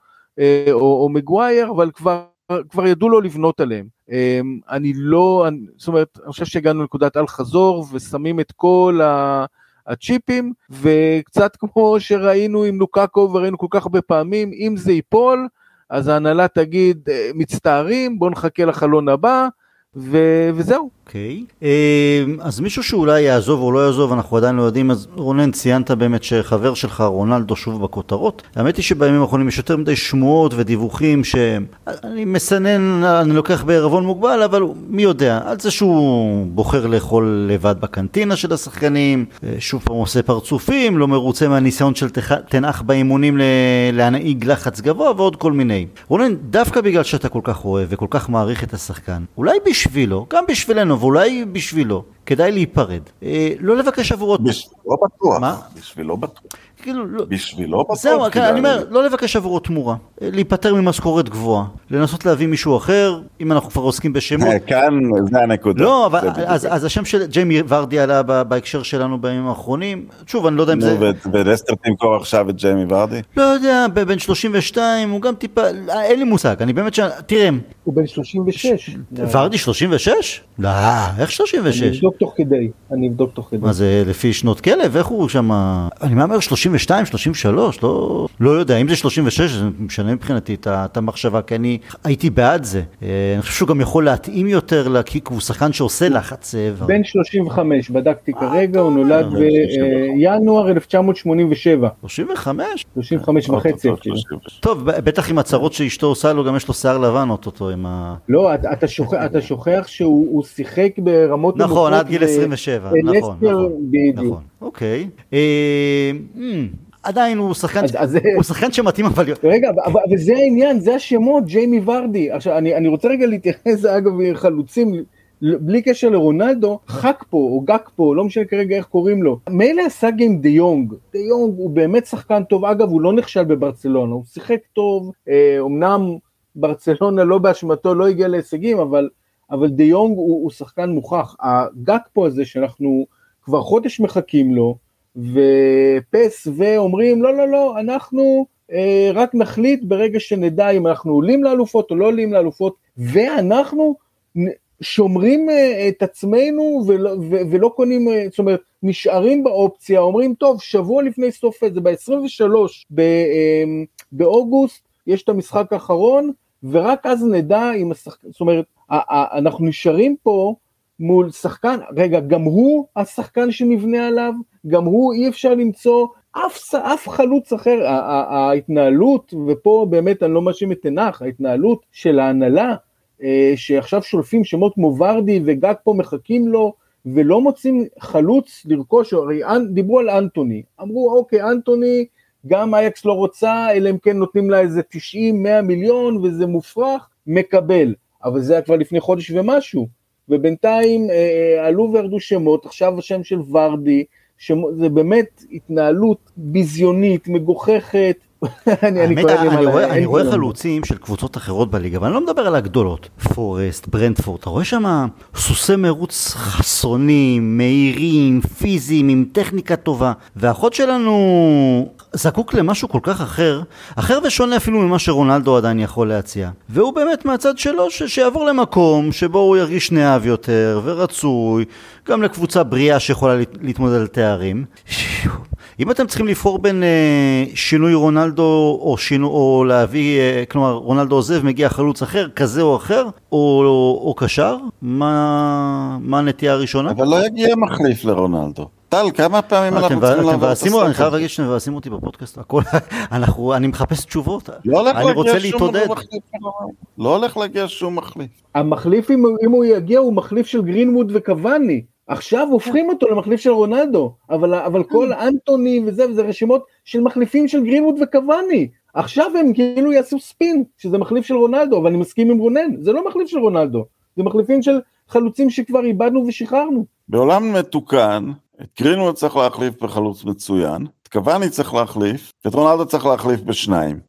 או, או מגווייר אבל כבר, כבר ידעו לו לבנות עליהם. אה, אני לא, אני, זאת אומרת, אני חושב שהגענו לנקודת אל חזור ושמים את כל ה... הצ'יפים וקצת כמו שראינו עם לוקאקו וראינו כל כך הרבה פעמים אם זה ייפול אז ההנהלה תגיד "אה, מצטערים בואו נחכה לחלון הבא ו- וזהו. אוקיי. אה, אז מישהו שאולי יעזוב או לא יעזוב, אנחנו עדיין לא יודעים, אז רונן, ציינת באמת שחבר שלך, רונלדו, שוב בכותרות. האמת היא שבימים האחרונים יש יותר מדי שמועות ודיווחים שאני מסנן, אני לוקח בערבון מוגבל, אבל מי יודע, על זה שהוא בוחר לאכול לבד בקנטינה של השחקנים, אה, שוב פעם עושה פרצופים, לא מרוצה מהניסיון של תנח באימונים להנהיג לחץ גבוה ועוד כל מיני. רונן, דווקא בגלל שאתה כל כך אוהב וכל כך מעריך את השחקן, אולי בשבילו, גם בשבילנו ואולי בשבילו, כדאי להיפרד. אה, לא לבקש עבורו... בשבילו בטוח. מה? בשבילו בטוח. כאילו, לא... בשבילו בטוח. זהו, כן, אני אומר. לא לבקש עבורו תמורה, אה, להיפטר ממשכורת גבוהה, לנסות להביא מישהו אחר, אם אנחנו כבר עוסקים בשמות. אה, כאן זה הנקודה. לא, אבל. אז, אז השם של ג'יימי ורדי עלה ב- בהקשר שלנו בימים האחרונים. שוב, אני לא יודע אם זה... ולסטר תמכור עכשיו את ג'יימי ורדי? לא יודע, בן 32, הוא גם טיפה... אה, אין לי מושג, אני באמת ש... תראה, הוא בן 36. ורדי 36? לא, איך אני 36? אבדוק תוך כדי, אני אבדוק תוך כדי. מה זה לפי שנות כלב? איך הוא שם? אני מהמר 32, 33, לא, לא יודע, אם זה 36 זה משנה מבחינתי את את המחשבה, כי אני הייתי בעד זה. אה, אני חושב שהוא גם יכול להתאים יותר, לה- כי הוא שחקן שעושה לחץ. אה, בן 35, בדקתי כרגע, הוא נולד אה, בינואר 1987, 35? 35 וחצי. טוב, בטח עם הצרות שאשתו עושה לו, גם יש לו שיער לבן אוטוטו עם ה... לא, אתה- אתה שוכח- אתה שוכח שהוא הוא שיחק ברמות נכון, עד גיל ב- 27, בלסטר, נכון, נכון, בדיוק. אוקיי. אה, אמ, עדיין הוא שחקן, אז- אז- הוא שחקן שמתאים אבל... רגע, אבל אבל זה העניין, זה השמות, ג'יימי ורדי. עכשיו, אני, אני רוצה רגע להתייחס, אגב, חלוצים, בלי קשר לרונלדו, חק פה, או גק פה, לא משנה כרגע איך קוראים לו. מילא הסאגה עם דה יונג, דה יונג הוא באמת שחקן טוב, אגב, הוא לא נכשל בברצלונה, הוא שיחק טוב, אה, אמנם ברצלונה לא באשמתו, לא הגיע להישגים, אבל אבל דה יונג הוא, הוא שחקן מוכח. הגאק פה הזה שאנחנו כבר חודש מחכים לו, ופס ואומרים לא לא לא אנחנו אה, רק נחליט ברגע שנדע אם אנחנו עולים לאלופות או לא עולים לאלופות ואנחנו שומרים אה, את עצמנו ולא, ו, ולא קונים, אה, זאת אומרת נשארים באופציה, אומרים טוב שבוע לפני סוף זה ב-23 אה, באוגוסט יש את המשחק האחרון ורק אז נדע אם השחקן, זאת אומרת אנחנו נשארים פה מול שחקן, רגע, גם הוא השחקן שנבנה עליו, גם הוא אי אפשר למצוא אף, אף חלוץ אחר, ההתנהלות, ופה באמת אני לא מאשים את תנח, ההתנהלות של ההנהלה, אה, שעכשיו שולפים שמות כמו ורדי וגג פה מחכים לו, ולא מוצאים חלוץ לרכוש, הרי דיברו על אנטוני, אמרו אוקיי אנטוני, גם אייקס לא רוצה, אלא אם כן נותנים לה איזה 90-100 מיליון וזה מופרך, מקבל, אבל זה היה כבר לפני חודש ומשהו, ובינתיים אה, אה, עלו וירדו שמות, עכשיו השם של ורדי, שמו, זה באמת התנהלות ביזיונית, מגוחכת. אני, אני, אני, רואה, אני רואה חלוצים של קבוצות אחרות בליגה, ואני לא מדבר על הגדולות, פורסט, ברנדפורט, אתה רואה שם סוסי מרוץ חסונים, מהירים, פיזיים, עם טכניקה טובה, והאחות שלנו זקוק למשהו כל כך אחר, אחר ושונה אפילו ממה שרונלדו עדיין יכול להציע. והוא באמת מהצד שלו, ש- שיעבור למקום שבו הוא ירגיש נאהב יותר ורצוי, גם לקבוצה בריאה שיכולה להתמודד על תארים. אם אתם צריכים לבחור בין אה, שינוי רונלדו או, שינו, או להביא, אה, כלומר רונלדו עוזב, מגיע חלוץ אחר, כזה או אחר, או, או, או קשר, מה, מה הנטייה הראשונה? אבל לא יגיע מחליף לרונלדו. טל, כמה פעמים אנחנו צריכים לעבור את הסרט? אני חייב להגיד שאתם מבאסים אותי בפודקאסט, הכל, אנחנו, אני מחפש תשובות, לא אני רוצה להתעודד. לא הולך להגיע שום מחליף. המחליף, אם, הוא יגיע, הוא מחליף של גרינווד וקוואני. עכשיו הופכים אותו למחליף של רונלדו, אבל, אבל כל אנטוני וזה, וזה רשימות של מחליפים של גרינווד וקוואני. עכשיו הם כאילו יעשו ספין, שזה מחליף של רונלדו, אבל אני מסכים עם רונן, זה לא מחליף של רונלדו, זה מחליפים של חלוצים שכבר איבדנו ושחררנו. בעולם מתוקן, את גרינווד צריך להחליף בחלוץ מצוין, את קוואני צריך להחליף, את רונלדו צריך להחליף בשניים.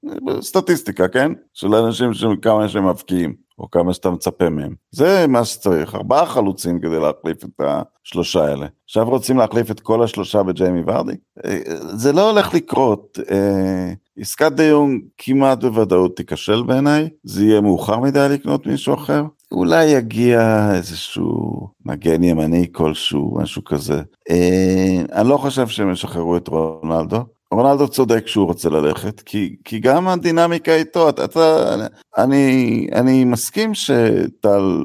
סטטיסטיקה, כן? של אנשים, כמה אנשים מבקיעים. או כמה שאתה מצפה מהם. זה מה שצריך, ארבעה חלוצים כדי להחליף את השלושה האלה. עכשיו רוצים להחליף את כל השלושה בג'יימי ורדי? אה, זה לא הולך לקרות. אה, עסקת דיון כמעט בוודאות תיכשל בעיניי, זה יהיה מאוחר מדי לקנות מישהו אחר. אולי יגיע איזשהו מגן ימני כלשהו, משהו כזה. אה, אני לא חושב שהם ישחררו את רונלדו. רונלדו צודק שהוא רוצה ללכת, כי, כי גם הדינמיקה איתו, אתה, אתה, אני, אני מסכים שטל,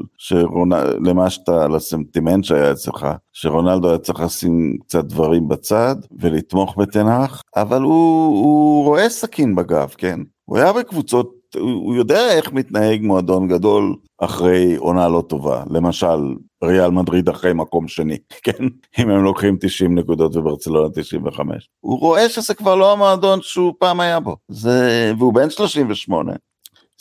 למה שאתה, לסנטימנט שהיה אצלך, שרונלדו היה צריך לשים קצת דברים בצד ולתמוך בתנח, אבל הוא, הוא רואה סכין בגב, כן? הוא היה בקבוצות הוא יודע איך מתנהג מועדון גדול אחרי עונה לא טובה, למשל ריאל מדריד אחרי מקום שני, כן? אם הם לוקחים 90 נקודות וברצלונה 95. הוא רואה שזה כבר לא המועדון שהוא פעם היה בו, זה... והוא בן 38.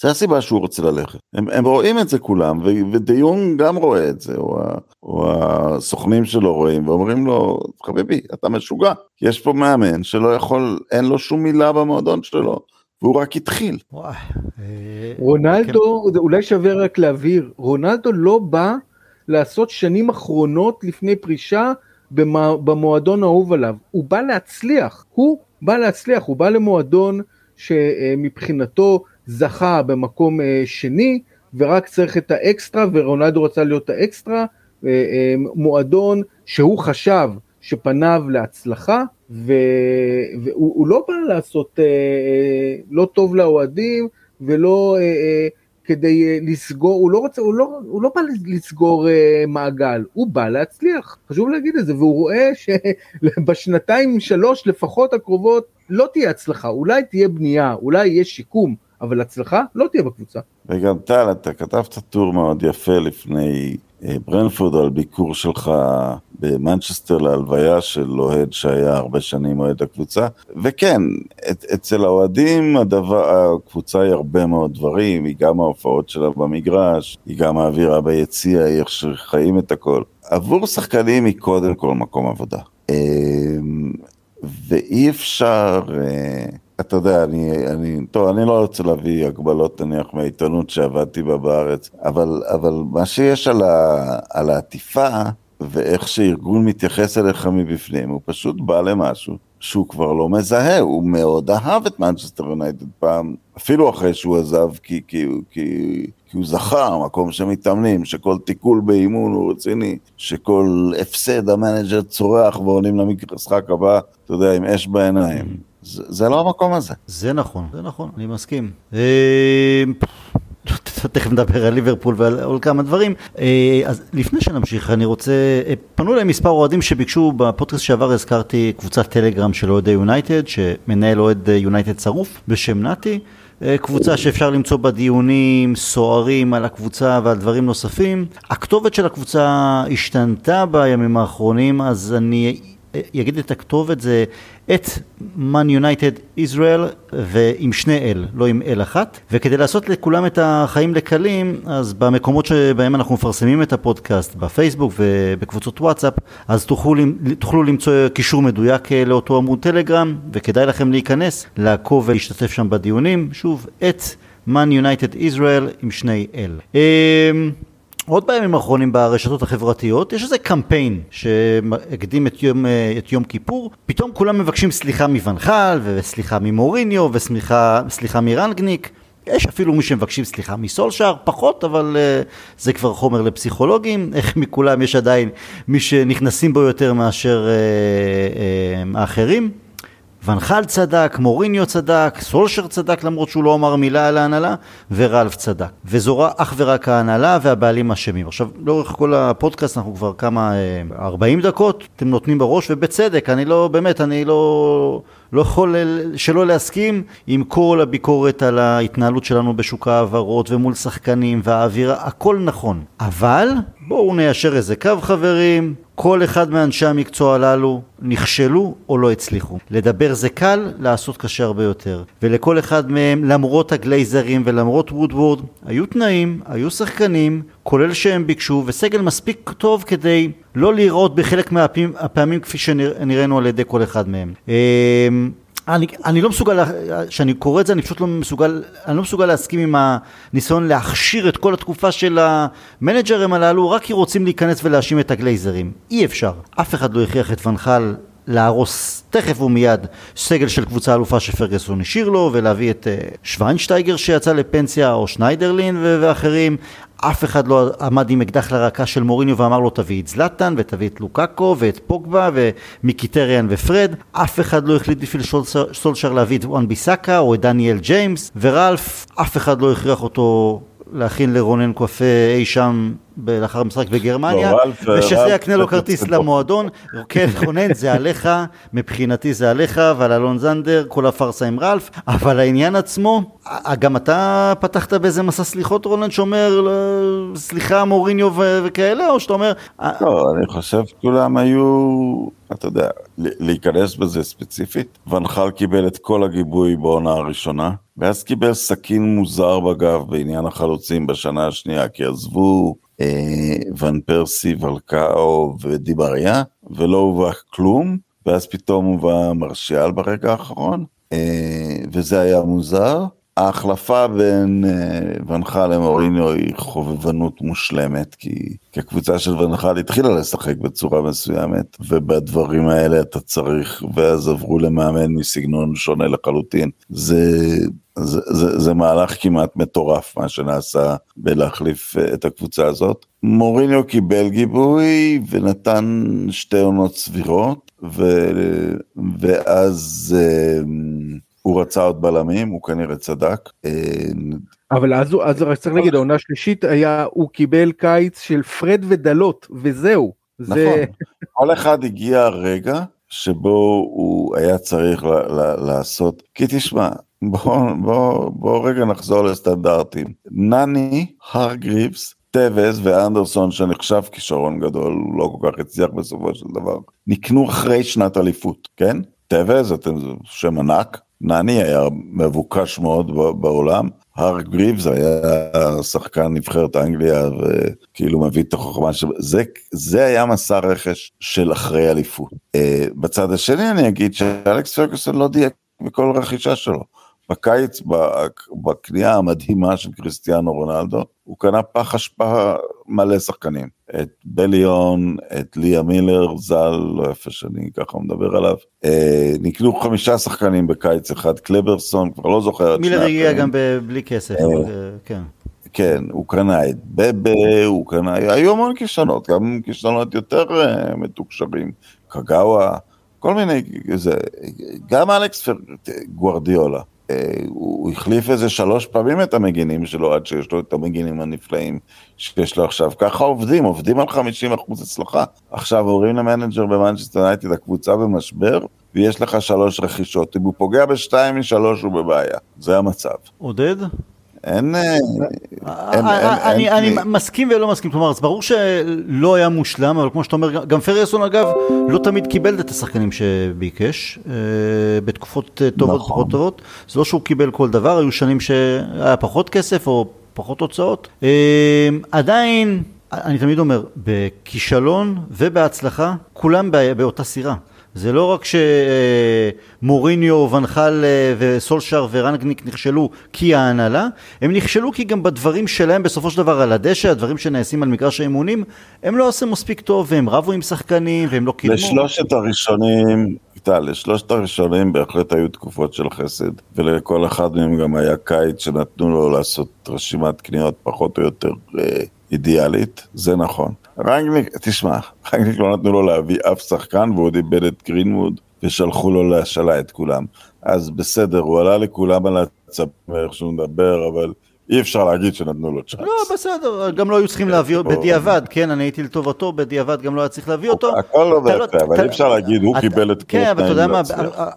זה הסיבה שהוא רוצה ללכת. הם, הם רואים את זה כולם, ו, ודיון גם רואה את זה, או, או הסוכנים שלו רואים, ואומרים לו, חביבי, אתה משוגע. יש פה מאמן שלא יכול, אין לו שום מילה במועדון שלו. והוא רק התחיל. אה, רונלדו, כן. אולי שווה רק להבהיר, רונלדו לא בא לעשות שנים אחרונות לפני פרישה במועדון האהוב עליו, הוא בא להצליח, הוא בא להצליח, הוא בא למועדון שמבחינתו זכה במקום אה, שני ורק צריך את האקסטרה ורונלדו רצה להיות האקסטרה, אה, מועדון שהוא חשב שפניו להצלחה והוא לא בא לעשות אה, אה, לא טוב לאוהדים ולא אה, אה, כדי אה, לסגור, הוא לא רוצה, הוא לא, הוא לא בא לסגור אה, מעגל, הוא בא להצליח, חשוב להגיד את זה, והוא רואה שבשנתיים שלוש לפחות הקרובות לא תהיה הצלחה, אולי תהיה בנייה, אולי יהיה שיקום, אבל הצלחה לא תהיה בקבוצה. וגם טל, אתה כתבת טור מאוד יפה לפני ברנפורד על ביקור שלך במנצ'סטר להלוויה של אוהד שהיה הרבה שנים אוהד הקבוצה, וכן, את, אצל האוהדים הדבר, הקבוצה היא הרבה מאוד דברים, היא גם ההופעות שלה במגרש, היא גם האווירה ביציע, היא איך שחיים את הכל. עבור שחקנים היא קודם כל מקום עבודה. אמ, ואי אפשר, אה, אתה יודע, אני, אני, טוב, אני לא רוצה להביא הקבלות נניח מהעיתונות שעבדתי בה בארץ, אבל, אבל מה שיש על, ה, על העטיפה ואיך שארגון מתייחס אליך מבפנים, הוא פשוט בא למשהו שהוא כבר לא מזהה, הוא מאוד אהב את מנצ'סטר יונייטד פעם, אפילו אחרי שהוא עזב, כי, כי, כי, כי הוא זכר מקום שמתאמנים, שכל תיקול באימון הוא רציני, שכל הפסד המנג'ר צורח ועולים למשחק הבא, אתה יודע, עם אש בעיניים. זה, זה לא המקום הזה. זה נכון, זה נכון, אני מסכים. אה, תכף נדבר על ליברפול ועל עוד כמה דברים. אה, אז לפני שנמשיך, אני רוצה, אה, פנו אליי מספר אוהדים שביקשו, בפודקאסט שעבר הזכרתי קבוצת טלגרם של אוהדי יונייטד, שמנהל אוהד יונייטד שרוף בשם נתי. קבוצה שאפשר למצוא בה דיונים סוערים על הקבוצה ועל דברים נוספים. הכתובת של הקבוצה השתנתה בימים האחרונים, אז אני אגיד את הכתובת, זה את Man United Israel ועם שני אל, לא עם אל אחת. וכדי לעשות לכולם את החיים לקלים, אז במקומות שבהם אנחנו מפרסמים את הפודקאסט, בפייסבוק ובקבוצות וואטסאפ, אז תוכלו, תוכלו למצוא קישור מדויק אה, לאותו עמוד טלגרם, וכדאי לכם להיכנס, לעקוב ולהשתתף שם בדיונים. שוב, את Man United Israel עם שני אל. עוד בימים האחרונים ברשתות החברתיות יש איזה קמפיין שהקדים את יום, את יום כיפור, פתאום כולם מבקשים סליחה מוונחל וסליחה ממוריניו וסליחה מרנגניק. יש אפילו מי שמבקשים סליחה מסולשאר, פחות, אבל uh, זה כבר חומר לפסיכולוגים. איך מכולם יש עדיין מי שנכנסים בו יותר מאשר uh, uh, האחרים. ונחל צדק, מוריניו צדק, סולשר צדק למרות שהוא לא אמר מילה על ההנהלה, ורלף צדק. וזו אך ורק ההנהלה והבעלים אשמים. עכשיו, לאורך כל הפודקאסט אנחנו כבר כמה, 40 אה, דקות, אתם נותנים בראש, ובצדק, אני לא, באמת, אני לא... לא יכול שלא להסכים עם כל הביקורת על ההתנהלות שלנו בשוק ההעברות ומול שחקנים והאווירה, הכל נכון. אבל בואו ניישר איזה קו חברים, כל אחד מאנשי המקצוע הללו נכשלו או לא הצליחו. לדבר זה קל, לעשות קשה הרבה יותר. ולכל אחד מהם, למרות הגלייזרים ולמרות וודוורד, היו תנאים, היו שחקנים, כולל שהם ביקשו, וסגל מספיק טוב כדי לא להיראות בחלק מהפעמים כפי שנראינו על ידי כל אחד מהם. אמ, אני, אני לא מסוגל, כשאני קורא את זה אני פשוט לא מסוגל, אני לא מסוגל להסכים עם הניסיון להכשיר את כל התקופה של המנג'רים הללו רק כי רוצים להיכנס ולהאשים את הגלייזרים. אי אפשר. אף אחד לא הכריח את ואן חאל להרוס תכף ומיד סגל של קבוצה אלופה שפרגסון השאיר לו ולהביא את אה, שוויינשטייגר שיצא לפנסיה או שניידרלין ואחרים. אף אחד לא עמד עם אקדח לרקה של מוריניו ואמר לו תביא את זלטן ותביא את לוקאקו ואת פוגבה ומחיטריאן ופרד. אף אחד לא החליט בשביל סולשר להביא את וואן ביסאקה או את דניאל ג'יימס ורלף אף אחד לא הכריח אותו להכין לרונן קופה אי שם לאחר המשחק בגרמניה, לא, ושזה יקנה לו כרטיס למועדון. כן, רונן, זה עליך, מבחינתי זה עליך, ועל אלון זנדר, כל הפארסה עם רלף, אבל העניין עצמו, גם אתה פתחת באיזה מסע סליחות, רונן, שאומר, סליחה מוריניו וכאלה, או שאתה אומר... לא, אני חושב כולם היו, אתה יודע, להיכנס בזה ספציפית. ונחל קיבל את כל הגיבוי בעונה הראשונה, ואז קיבל סכין מוזר בגב בעניין החלוצים בשנה השנייה, כי עזבו אה, ון פרסי, ולקאו ודיבריה, ולא הובא כלום, ואז פתאום הובא מרשיאל ברגע האחרון, אה, וזה היה מוזר. ההחלפה בין אה, ונחל למוריניו היא חובבנות מושלמת, כי, כי הקבוצה של ונחל התחילה לשחק בצורה מסוימת, ובדברים האלה אתה צריך, ואז עברו למאמן מסגנון שונה לחלוטין. זה, זה, זה, זה מהלך כמעט מטורף מה שנעשה בלהחליף אה, את הקבוצה הזאת. מוריניו קיבל גיבוי ונתן שתי עונות סבירות, ו, ואז... הוא רצה עוד בלמים, הוא כנראה צדק. אה, אבל אז, אז רק צריך להגיד, העונה השלישית היה, הוא קיבל קיץ של פרד ודלות, וזהו. נכון, זה... כל אחד הגיע רגע שבו הוא היה צריך ל- ל- לעשות, כי תשמע, בוא, בוא, בוא רגע נחזור לסטנדרטים. נני, הרגריבס, טבס ואנדרסון שנחשב כישרון גדול, הוא לא כל כך הצליח בסופו של דבר, נקנו אחרי שנת אליפות, כן? טבס, היה שם ענק, נני היה מבוקש מאוד בעולם, הרגריבס היה שחקן נבחרת אנגליה וכאילו מביא את החוכמה של... זה, זה היה מסע רכש של אחרי אליפות. אה, בצד השני אני אגיד שאלכס פרקוסון לא דייק מכל רכישה שלו. בקיץ, בקנייה המדהימה של קריסטיאנו רונלדו, הוא קנה פח אשפה מלא שחקנים. את בליון, את ליה מילר, ז"ל, לא יפה שאני ככה מדבר עליו. אה, נקנו חמישה שחקנים בקיץ אחד, קלברסון, כבר לא זוכר את מילר הגיע גם בלי כסף, אה, אה, כן. כן, הוא קנה את בבה, הוא קנה, היו המון כישלונות, גם כישלונות יותר uh, מתוקשרים, קגאווה, כל מיני, זה, גם אצל גווארדיולה, אה, הוא החליף איזה שלוש פעמים את המגינים שלו עד שיש לו את המגינים הנפלאים שיש לו עכשיו. ככה עובדים, עובדים על 50% הצלחה. עכשיו עוברים למנג'ר במנצ'סטר יונייטד, הקבוצה במשבר, ויש לך שלוש רכישות. אם הוא פוגע בשתיים משלוש הוא בבעיה, זה המצב. עודד? אין... אה, אני מסכים ולא מסכים, כלומר, אז ברור שלא היה מושלם, אבל כמו שאתה אומר, גם פרגוסון אגב לא תמיד קיבל את השחקנים שביקש, אה, בתקופות אה, טובות, נכון. פחות טובות, זה לא שהוא קיבל כל דבר, היו שנים שהיה פחות כסף או פחות הוצאות. עדיין, אני תמיד אומר, בכישלון ובהצלחה, כולם באותה סירה. זה לא רק שמוריניו, ונחל אה, וסולשר ורנגניק נכשלו כי ההנהלה, הם נכשלו כי גם בדברים שלהם בסופו של דבר על הדשא, הדברים שנעשים על מגרש האימונים, הם לא עושים מספיק טוב והם רבו עם שחקנים והם לא קידמו. לשלושת הראשונים, איתה, לשלושת הראשונים בהחלט היו תקופות של חסד, ולכל אחד מהם גם היה קיץ שנתנו לו לעשות רשימת קניות פחות או יותר אה, אידיאלית, זה נכון. רנגניק, תשמע, רנגניק לא נתנו לו להביא אף שחקן והוא עוד איבד את גרינווד ושלחו לו להשאלה את כולם. אז בסדר, הוא עלה לכולם על הצפים איך שהוא מדבר, אבל אי אפשר להגיד שנתנו לו צ'אנס. לא, בסדר, גם לא היו צריכים להביא אותו בדיעבד, כן, אני הייתי לטובתו, בדיעבד גם לא היה צריך להביא אותו. הכל לא בהקרה, אבל אי אפשר להגיד, הוא קיבל את כל התנאים כן, אבל אתה יודע מה,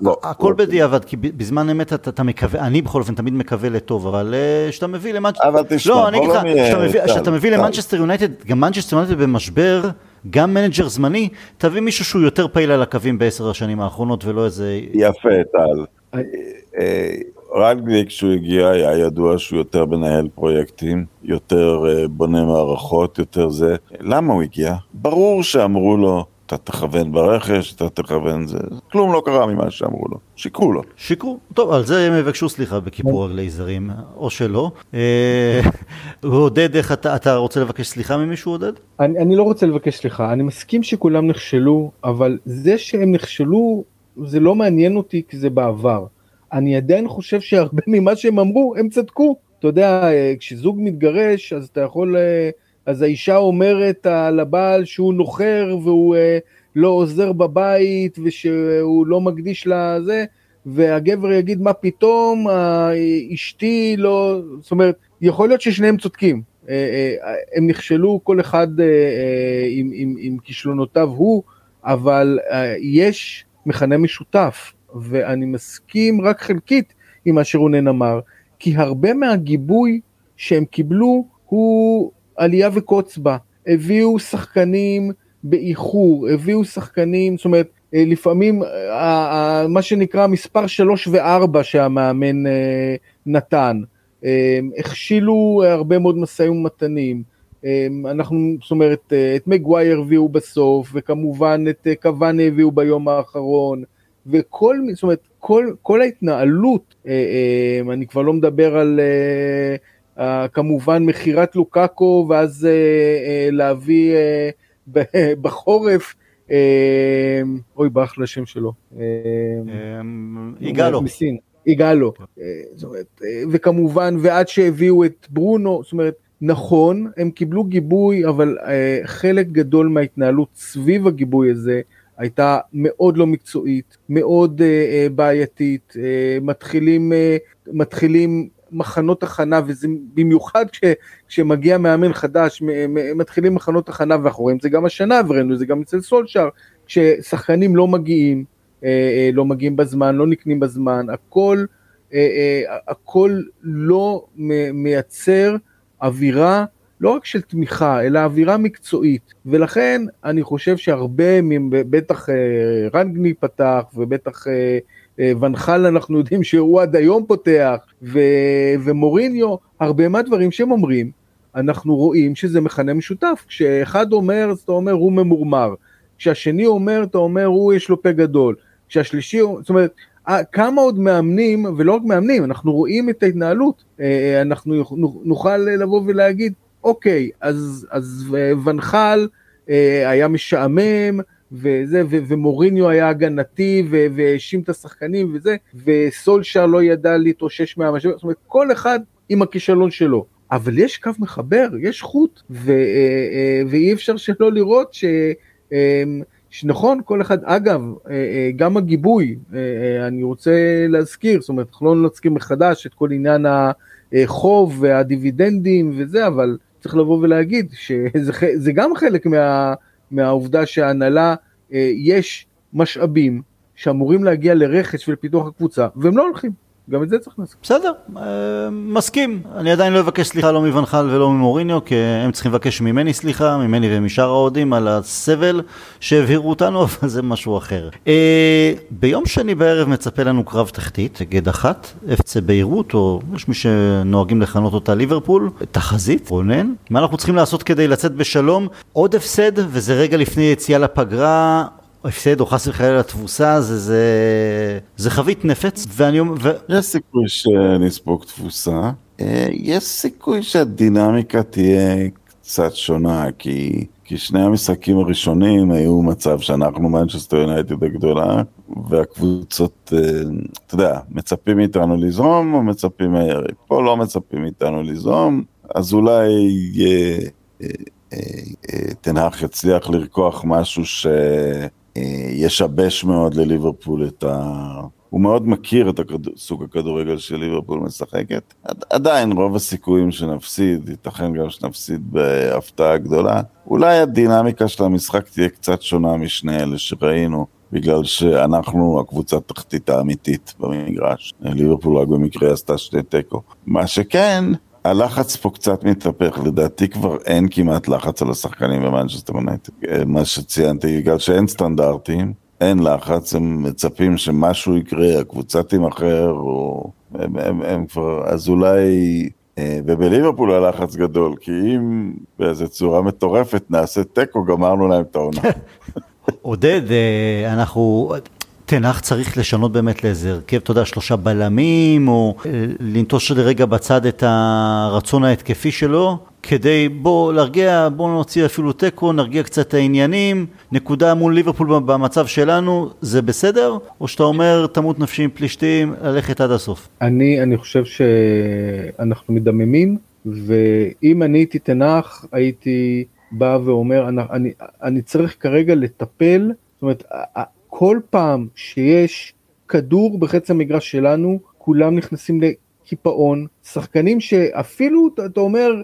לא, הכל לא. בדיעבד, כי בזמן אמת אתה מקווה, אני בכל אופן תמיד מקווה לטוב, אבל אה, כשאתה מביא למנצ'סטר... אבל תשמע, בוא לא נהיה... כשאתה מביא למנצ'סטר יונייטד, גם מנצ'סטר יונייטד במשבר, גם מנג'ר זמני, תביא מישהו שהוא יותר פעיל על הקווים בעשר השנים האחרונות, ולא איזה... יפה, טל. רנגניק כשהוא הגיע היה ידוע שהוא יותר מנהל פרויקטים, יותר uh, בונה מערכות, יותר זה. למה הוא הגיע? ברור שאמרו לו, אתה תכוון ברכש, אתה תכוון זה, כלום לא קרה ממה שאמרו לו, שיקרו לו. שיקרו, טוב, על זה הם יבקשו סליחה בכיפור רגלי זרים, או שלא. אה, עודד, איך אתה, אתה רוצה לבקש סליחה ממישהו, עודד? אני, אני לא רוצה לבקש סליחה, אני מסכים שכולם נכשלו, אבל זה שהם נכשלו, זה לא מעניין אותי כי זה בעבר. אני עדיין חושב שהרבה ממה שהם אמרו, הם צדקו. אתה יודע, אה, כשזוג מתגרש, אז אתה יכול, אה, אז האישה אומרת על הבעל שהוא נוחר והוא אה, לא עוזר בבית ושהוא לא מקדיש לזה, והגבר יגיד מה פתאום, אשתי לא, זאת אומרת, יכול להיות ששניהם צודקים. הם נכשלו כל אחד עם, עם, עם כישלונותיו הוא, אבל יש מכנה משותף. ואני מסכים רק חלקית עם מה שרונן אמר, כי הרבה מהגיבוי שהם קיבלו הוא עלייה וקוץ בה. הביאו שחקנים באיחור, הביאו שחקנים, זאת אומרת, אה, לפעמים אה, מה שנקרא מספר 3 ו-4 שהמאמן אה, נתן, הכשילו הרבה מאוד משאים ומתנים. אנחנו, זאת אומרת, את מגווייר הביאו בסוף, וכמובן את קוואנה הביאו ביום האחרון, וכל, זאת אומרת, כל, כל ההתנהלות, אה, אה, אני כבר לא מדבר על אה, אה, כמובן מכירת לוקאקו ואז אה, אה, להביא אה, בחורף, אה, אוי ברח לשם שלו, אה, יגאלו. מסין, יגאלו, אה, זאת אומרת, אה, וכמובן ועד שהביאו את ברונו, זאת אומרת, נכון, הם קיבלו גיבוי, אבל אה, חלק גדול מההתנהלות סביב הגיבוי הזה הייתה מאוד לא מקצועית, מאוד uh, uh, בעייתית, uh, מתחילים, uh, מתחילים מחנות הכנה, וזה במיוחד כש, כשמגיע מאמן חדש, מתחילים מחנות הכנה, ואנחנו רואים את זה גם השנה, וראינו את זה גם אצל סולשאר, כששחקנים לא מגיעים, uh, uh, לא מגיעים בזמן, לא נקנים בזמן, הכל, הכל לא מייצר אווירה לא רק של תמיכה, אלא אווירה מקצועית. ולכן אני חושב שהרבה, בטח אה, רנגני פתח, ובטח אה, אה, ונחל אנחנו יודעים שהוא עד היום פותח, ו, ומוריניו, הרבה מהדברים שהם אומרים, אנחנו רואים שזה מכנה משותף. כשאחד אומר, אז אתה אומר הוא ממורמר. כשהשני אומר, אתה אומר הוא יש לו פה גדול. כשהשלישי, זאת אומרת, כמה עוד מאמנים, ולא רק מאמנים, אנחנו רואים את ההתנהלות, אנחנו נוכל לבוא ולהגיד, אוקיי, אז, אז ונחל היה משעמם, וזה, ו- ומוריניו היה הגנתי והאשים את השחקנים וזה, וסולשר לא ידע להתאושש מהמשבר, זאת אומרת, כל אחד עם הכישלון שלו. אבל יש קו מחבר, יש חוט, ו- אה, אה, ואי אפשר שלא לראות ש... אה, שנכון, כל אחד, אגב, גם הגיבוי, אני רוצה להזכיר, זאת אומרת, אנחנו לא נזכיר מחדש את כל עניין החוב והדיבידנדים וזה, אבל צריך לבוא ולהגיד שזה גם חלק מה, מהעובדה שההנהלה, יש משאבים שאמורים להגיע לרכש ולפיתוח הקבוצה, והם לא הולכים. גם את זה צריך להסכים. בסדר, אה, מסכים. אני עדיין לא אבקש סליחה לא מבנחל ולא ממוריניו, כי הם צריכים לבקש ממני סליחה, ממני ומשאר האוהדים על הסבל שהבהירו אותנו, אבל זה משהו אחר. אה, ביום שני בערב מצפה לנו קרב תחתית, גד אחת, אפצה ביירות, או יש מי שנוהגים לכנות אותה ליברפול, תחזית, רונן. מה אנחנו צריכים לעשות כדי לצאת בשלום? עוד הפסד, וזה רגע לפני יציאה לפגרה. הפסד או חס וחלילה לתבוסה זה, זה, זה חבית נפץ ואני אומר... ו... יש סיכוי שנספוג תבוסה, אה, יש סיכוי שהדינמיקה תהיה קצת שונה כי, כי שני המשחקים הראשונים היו מצב שאנחנו מנצ'סטר יונייטד הגדולה והקבוצות, אה, אתה יודע, מצפים מאיתנו לזרום או מצפים מהיריב, פה לא מצפים מאיתנו לזרום, אז אולי אה, תנח יצליח לרקוח משהו ש... אה, ישבש מאוד לליברפול את ה... הוא מאוד מכיר את הכד... סוג הכדורגל של ליברפול משחקת. עדיין רוב הסיכויים שנפסיד, ייתכן גם שנפסיד בהפתעה גדולה. אולי הדינמיקה של המשחק תהיה קצת שונה משני אלה שראינו, בגלל שאנחנו הקבוצה התחתית האמיתית במגרש. ליברפול רק במקרה עשתה שתי תיקו. מה שכן, הלחץ פה קצת מתהפך, לדעתי כבר אין כמעט לחץ על השחקנים במנצ'סטר יונייטד. מה שציינתי, בגלל שאין סטנדרטים, אין לחץ, הם מצפים שמשהו יקרה, הקבוצה תימכר, או... הם, הם, הם כבר, אז אולי... אה, ובליברפול הלחץ גדול, כי אם באיזה צורה מטורפת נעשה תיקו, גמרנו להם את העונה. עודד, אה, אנחנו, תנח צריך לשנות באמת לאיזה הרכב, אתה יודע, שלושה בלמים, או אה, לנטוש לרגע בצד את הרצון ההתקפי שלו, כדי בוא להרגיע, בוא נוציא אפילו תיקו, נרגיע קצת את העניינים, נקודה מול ליברפול במצב שלנו, זה בסדר? או שאתה אומר, תמות נפשי עם פלישתים, ללכת עד הסוף? אני, אני חושב שאנחנו מדממים, ואם אני הייתי תנח, הייתי בא ואומר, אני, אני, אני צריך כרגע לטפל, זאת אומרת, כל פעם שיש כדור בחץ המגרש שלנו, כולם נכנסים לקיפאון, שחקנים שאפילו, אתה אומר,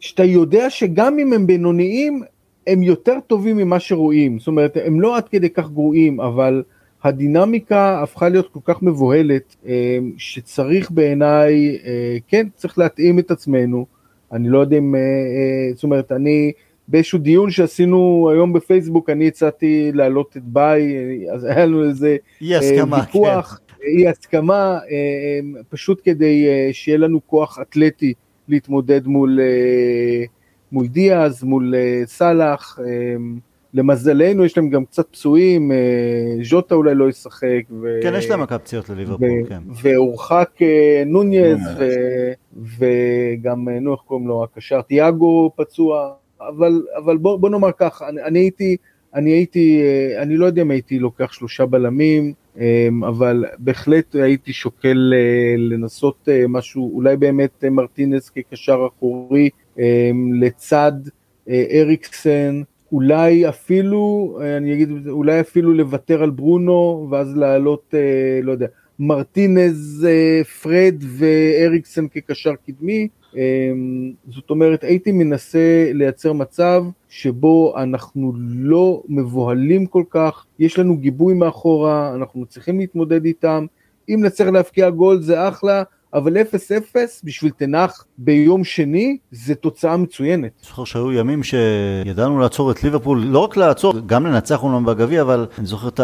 שאתה יודע שגם אם הם בינוניים, הם יותר טובים ממה שרואים, זאת אומרת, הם לא עד כדי כך גרועים, אבל הדינמיקה הפכה להיות כל כך מבוהלת, אה, שצריך בעיניי, אה, כן, צריך להתאים את עצמנו, אני לא יודע אם, אה, זאת אומרת, אני, באיזשהו דיון שעשינו היום בפייסבוק, אני הצעתי להעלות את ביי, אז היה לנו איזה הסכמה, אה, ויכוח, כן. אי הסכמה, אה, פשוט כדי אה, שיהיה לנו כוח אתלטי להתמודד מול, מול דיאז, מול סאלח. למזלנו יש להם גם קצת פצועים, ז'וטה אולי לא ישחק. ו... כן, יש להם מכה פציעות לליברפול, כן. והורחק נוניז, ו... וגם, נו, איך קוראים לו, הקשר, תיאגו פצוע. אבל, אבל בוא, בוא נאמר ככה, אני, אני הייתי, אני הייתי, אה, אני לא יודע אם הייתי לוקח שלושה בלמים, אה, אבל בהחלט הייתי שוקל אה, לנסות משהו, אולי באמת מרטינס כקשר אחורי, לצד אריקסן, אולי אפילו, אני אגיד, אולי אפילו לוותר על ברונו, ואז לעלות, לא יודע, מרטינז, פרד ואריקסן כקשר קדמי, אמ, זאת אומרת, הייתי מנסה לייצר מצב שבו אנחנו לא מבוהלים כל כך, יש לנו גיבוי מאחורה, אנחנו מצליחים להתמודד איתם, אם נצליח להבקיע גול זה אחלה, אבל 0-0 בשביל תנח ביום שני זה תוצאה מצוינת. אני זוכר שהיו ימים שידענו לעצור את ליברפול, לא רק לעצור, גם לנצח אומנם בגביע, אבל אני זוכר את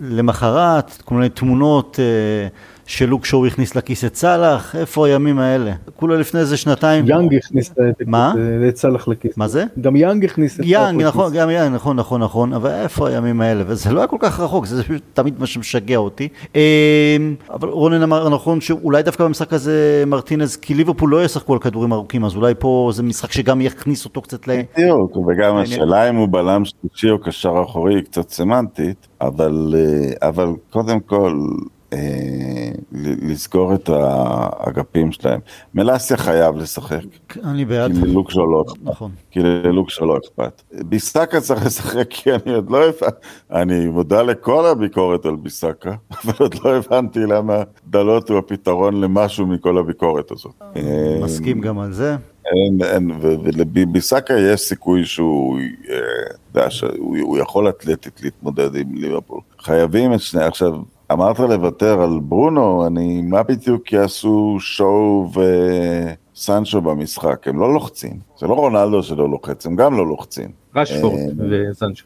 למחרת, כל מיני תמונות אה, שלוק שואו הכניס לכיס את סאלח, איפה הימים האלה? כולה לפני איזה שנתיים. יאנג הכניס את- מה? את סאלח לכיס. מה זה? גם יאנג הכניס את יאנג, סאלח נכון, לכיס. גם יאנג, נכון, נכון, נכון, אבל איפה הימים האלה? וזה לא היה כל כך רחוק, זה פשוט תמיד מה שמשגע אותי. אמ, אבל רונן אמר נכון שאולי דווקא במשחק הזה מרטינז, כי ליברפול לא ישחקו על כדורים ארוכים, אז אולי פה זה משחק שגם יכניס אותו קצת ל... בדיוק, וגם השאלה אם הוא בלם שלישי או קשר אחורי היא קצת סמנטית, אבל, אה, אבל קודם כל אה, לסגור את האגפים שלהם. מלאסיה חייב לשחק, אני בעד. כי ללוקשו לא אכפת. נכון. כי ללוקשו לא אכפת. ביסאקה צריך לשחק כי אני עוד לא הבנתי, אני מודע לכל הביקורת על ביסאקה, אבל עוד לא הבנתי למה דלות הוא הפתרון למשהו מכל הביקורת הזאת. אה, מסכים גם על זה. אין, אין, ו- ולביסאקה יש סיכוי שהוא, אה, אתה יודע, שהוא הוא יכול אתלטית להתמודד עם ליברפול. חייבים את שני, עכשיו, אמרת לוותר על ברונו, אני, מה בדיוק יעשו שואו וסנצ'ו במשחק? הם לא לוחצים. זה לא רונלדו שלא לוחץ, הם גם לא לוחצים. רשפורד אה, וסנצ'ו,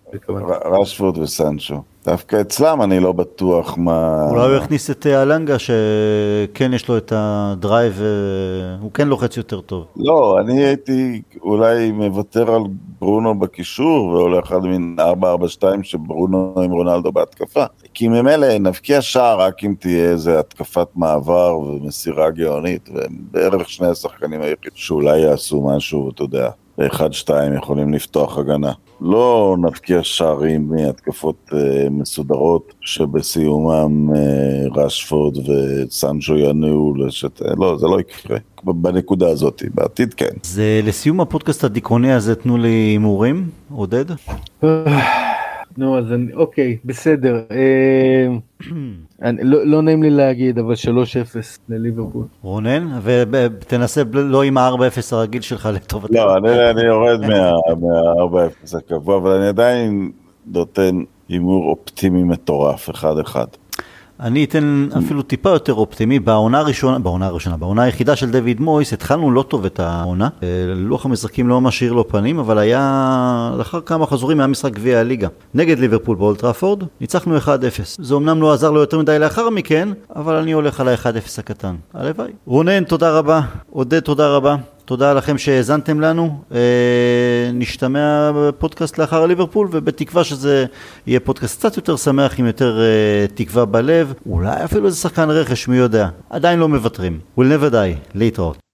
רשפורד וסנצ'ו. דווקא אצלם אני לא בטוח מה... אולי הוא יכניס את אה, אלנגה, שכן יש לו את הדרייב, אה, הוא כן לוחץ יותר טוב. לא, אני הייתי אולי מוותר על ברונו בקישור והולך על מין 4-4-2 שברונו עם רונלדו בהתקפה. כי ממילא נבקיע שער רק אם תהיה איזה התקפת מעבר ומסירה גאונית, והם בערך שני השחקנים היחידים שאולי יעשו משהו, אתה יודע, באחד-שתיים יכולים לפתוח הגנה. לא נבקיע שערים מהתקפות אה, מסודרות שבסיומם אה, רשפורד וסנצ'ו ינועו לשת... לא, זה לא יקרה. בנקודה הזאת, בעתיד כן. אז אה, לסיום הפודקאסט הדיכאוני הזה, תנו לי הימורים, עודד. נו, אז אני, אוקיי, בסדר. אה, אני- לא לא נעים לי להגיד, אבל 3-0 לליברפול. רונן, ותנסה לא עם ה-4-0 הרגיל שלך לטובתך. לא, אני, אני יורד מה-4-0 הקבוע, אבל אני עדיין נותן הימור אופטימי מטורף, אחד-אחד. אני אתן אפילו טיפה יותר אופטימי, בעונה הראשונה, בעונה הראשונה, בעונה היחידה של דויד מויס, התחלנו לא טוב את העונה, אה, לוח המשחקים לא משאיר לו פנים, אבל היה, לאחר כמה חזורים היה משחק גביע הליגה. נגד ליברפול באולטראפורד, ניצחנו 1-0. זה אמנם לא עזר לו יותר מדי לאחר מכן, אבל אני הולך על ה-1-0 הקטן. הלוואי. רונן, תודה רבה. עודד, תודה רבה. תודה לכם שהאזנתם לנו, אה, נשתמע בפודקאסט לאחר ליברפול ובתקווה שזה יהיה פודקאסט קצת יותר שמח עם יותר אה, תקווה בלב, אולי אפילו איזה שחקן רכש מי יודע, עדיין לא מוותרים, will never die, להתראות.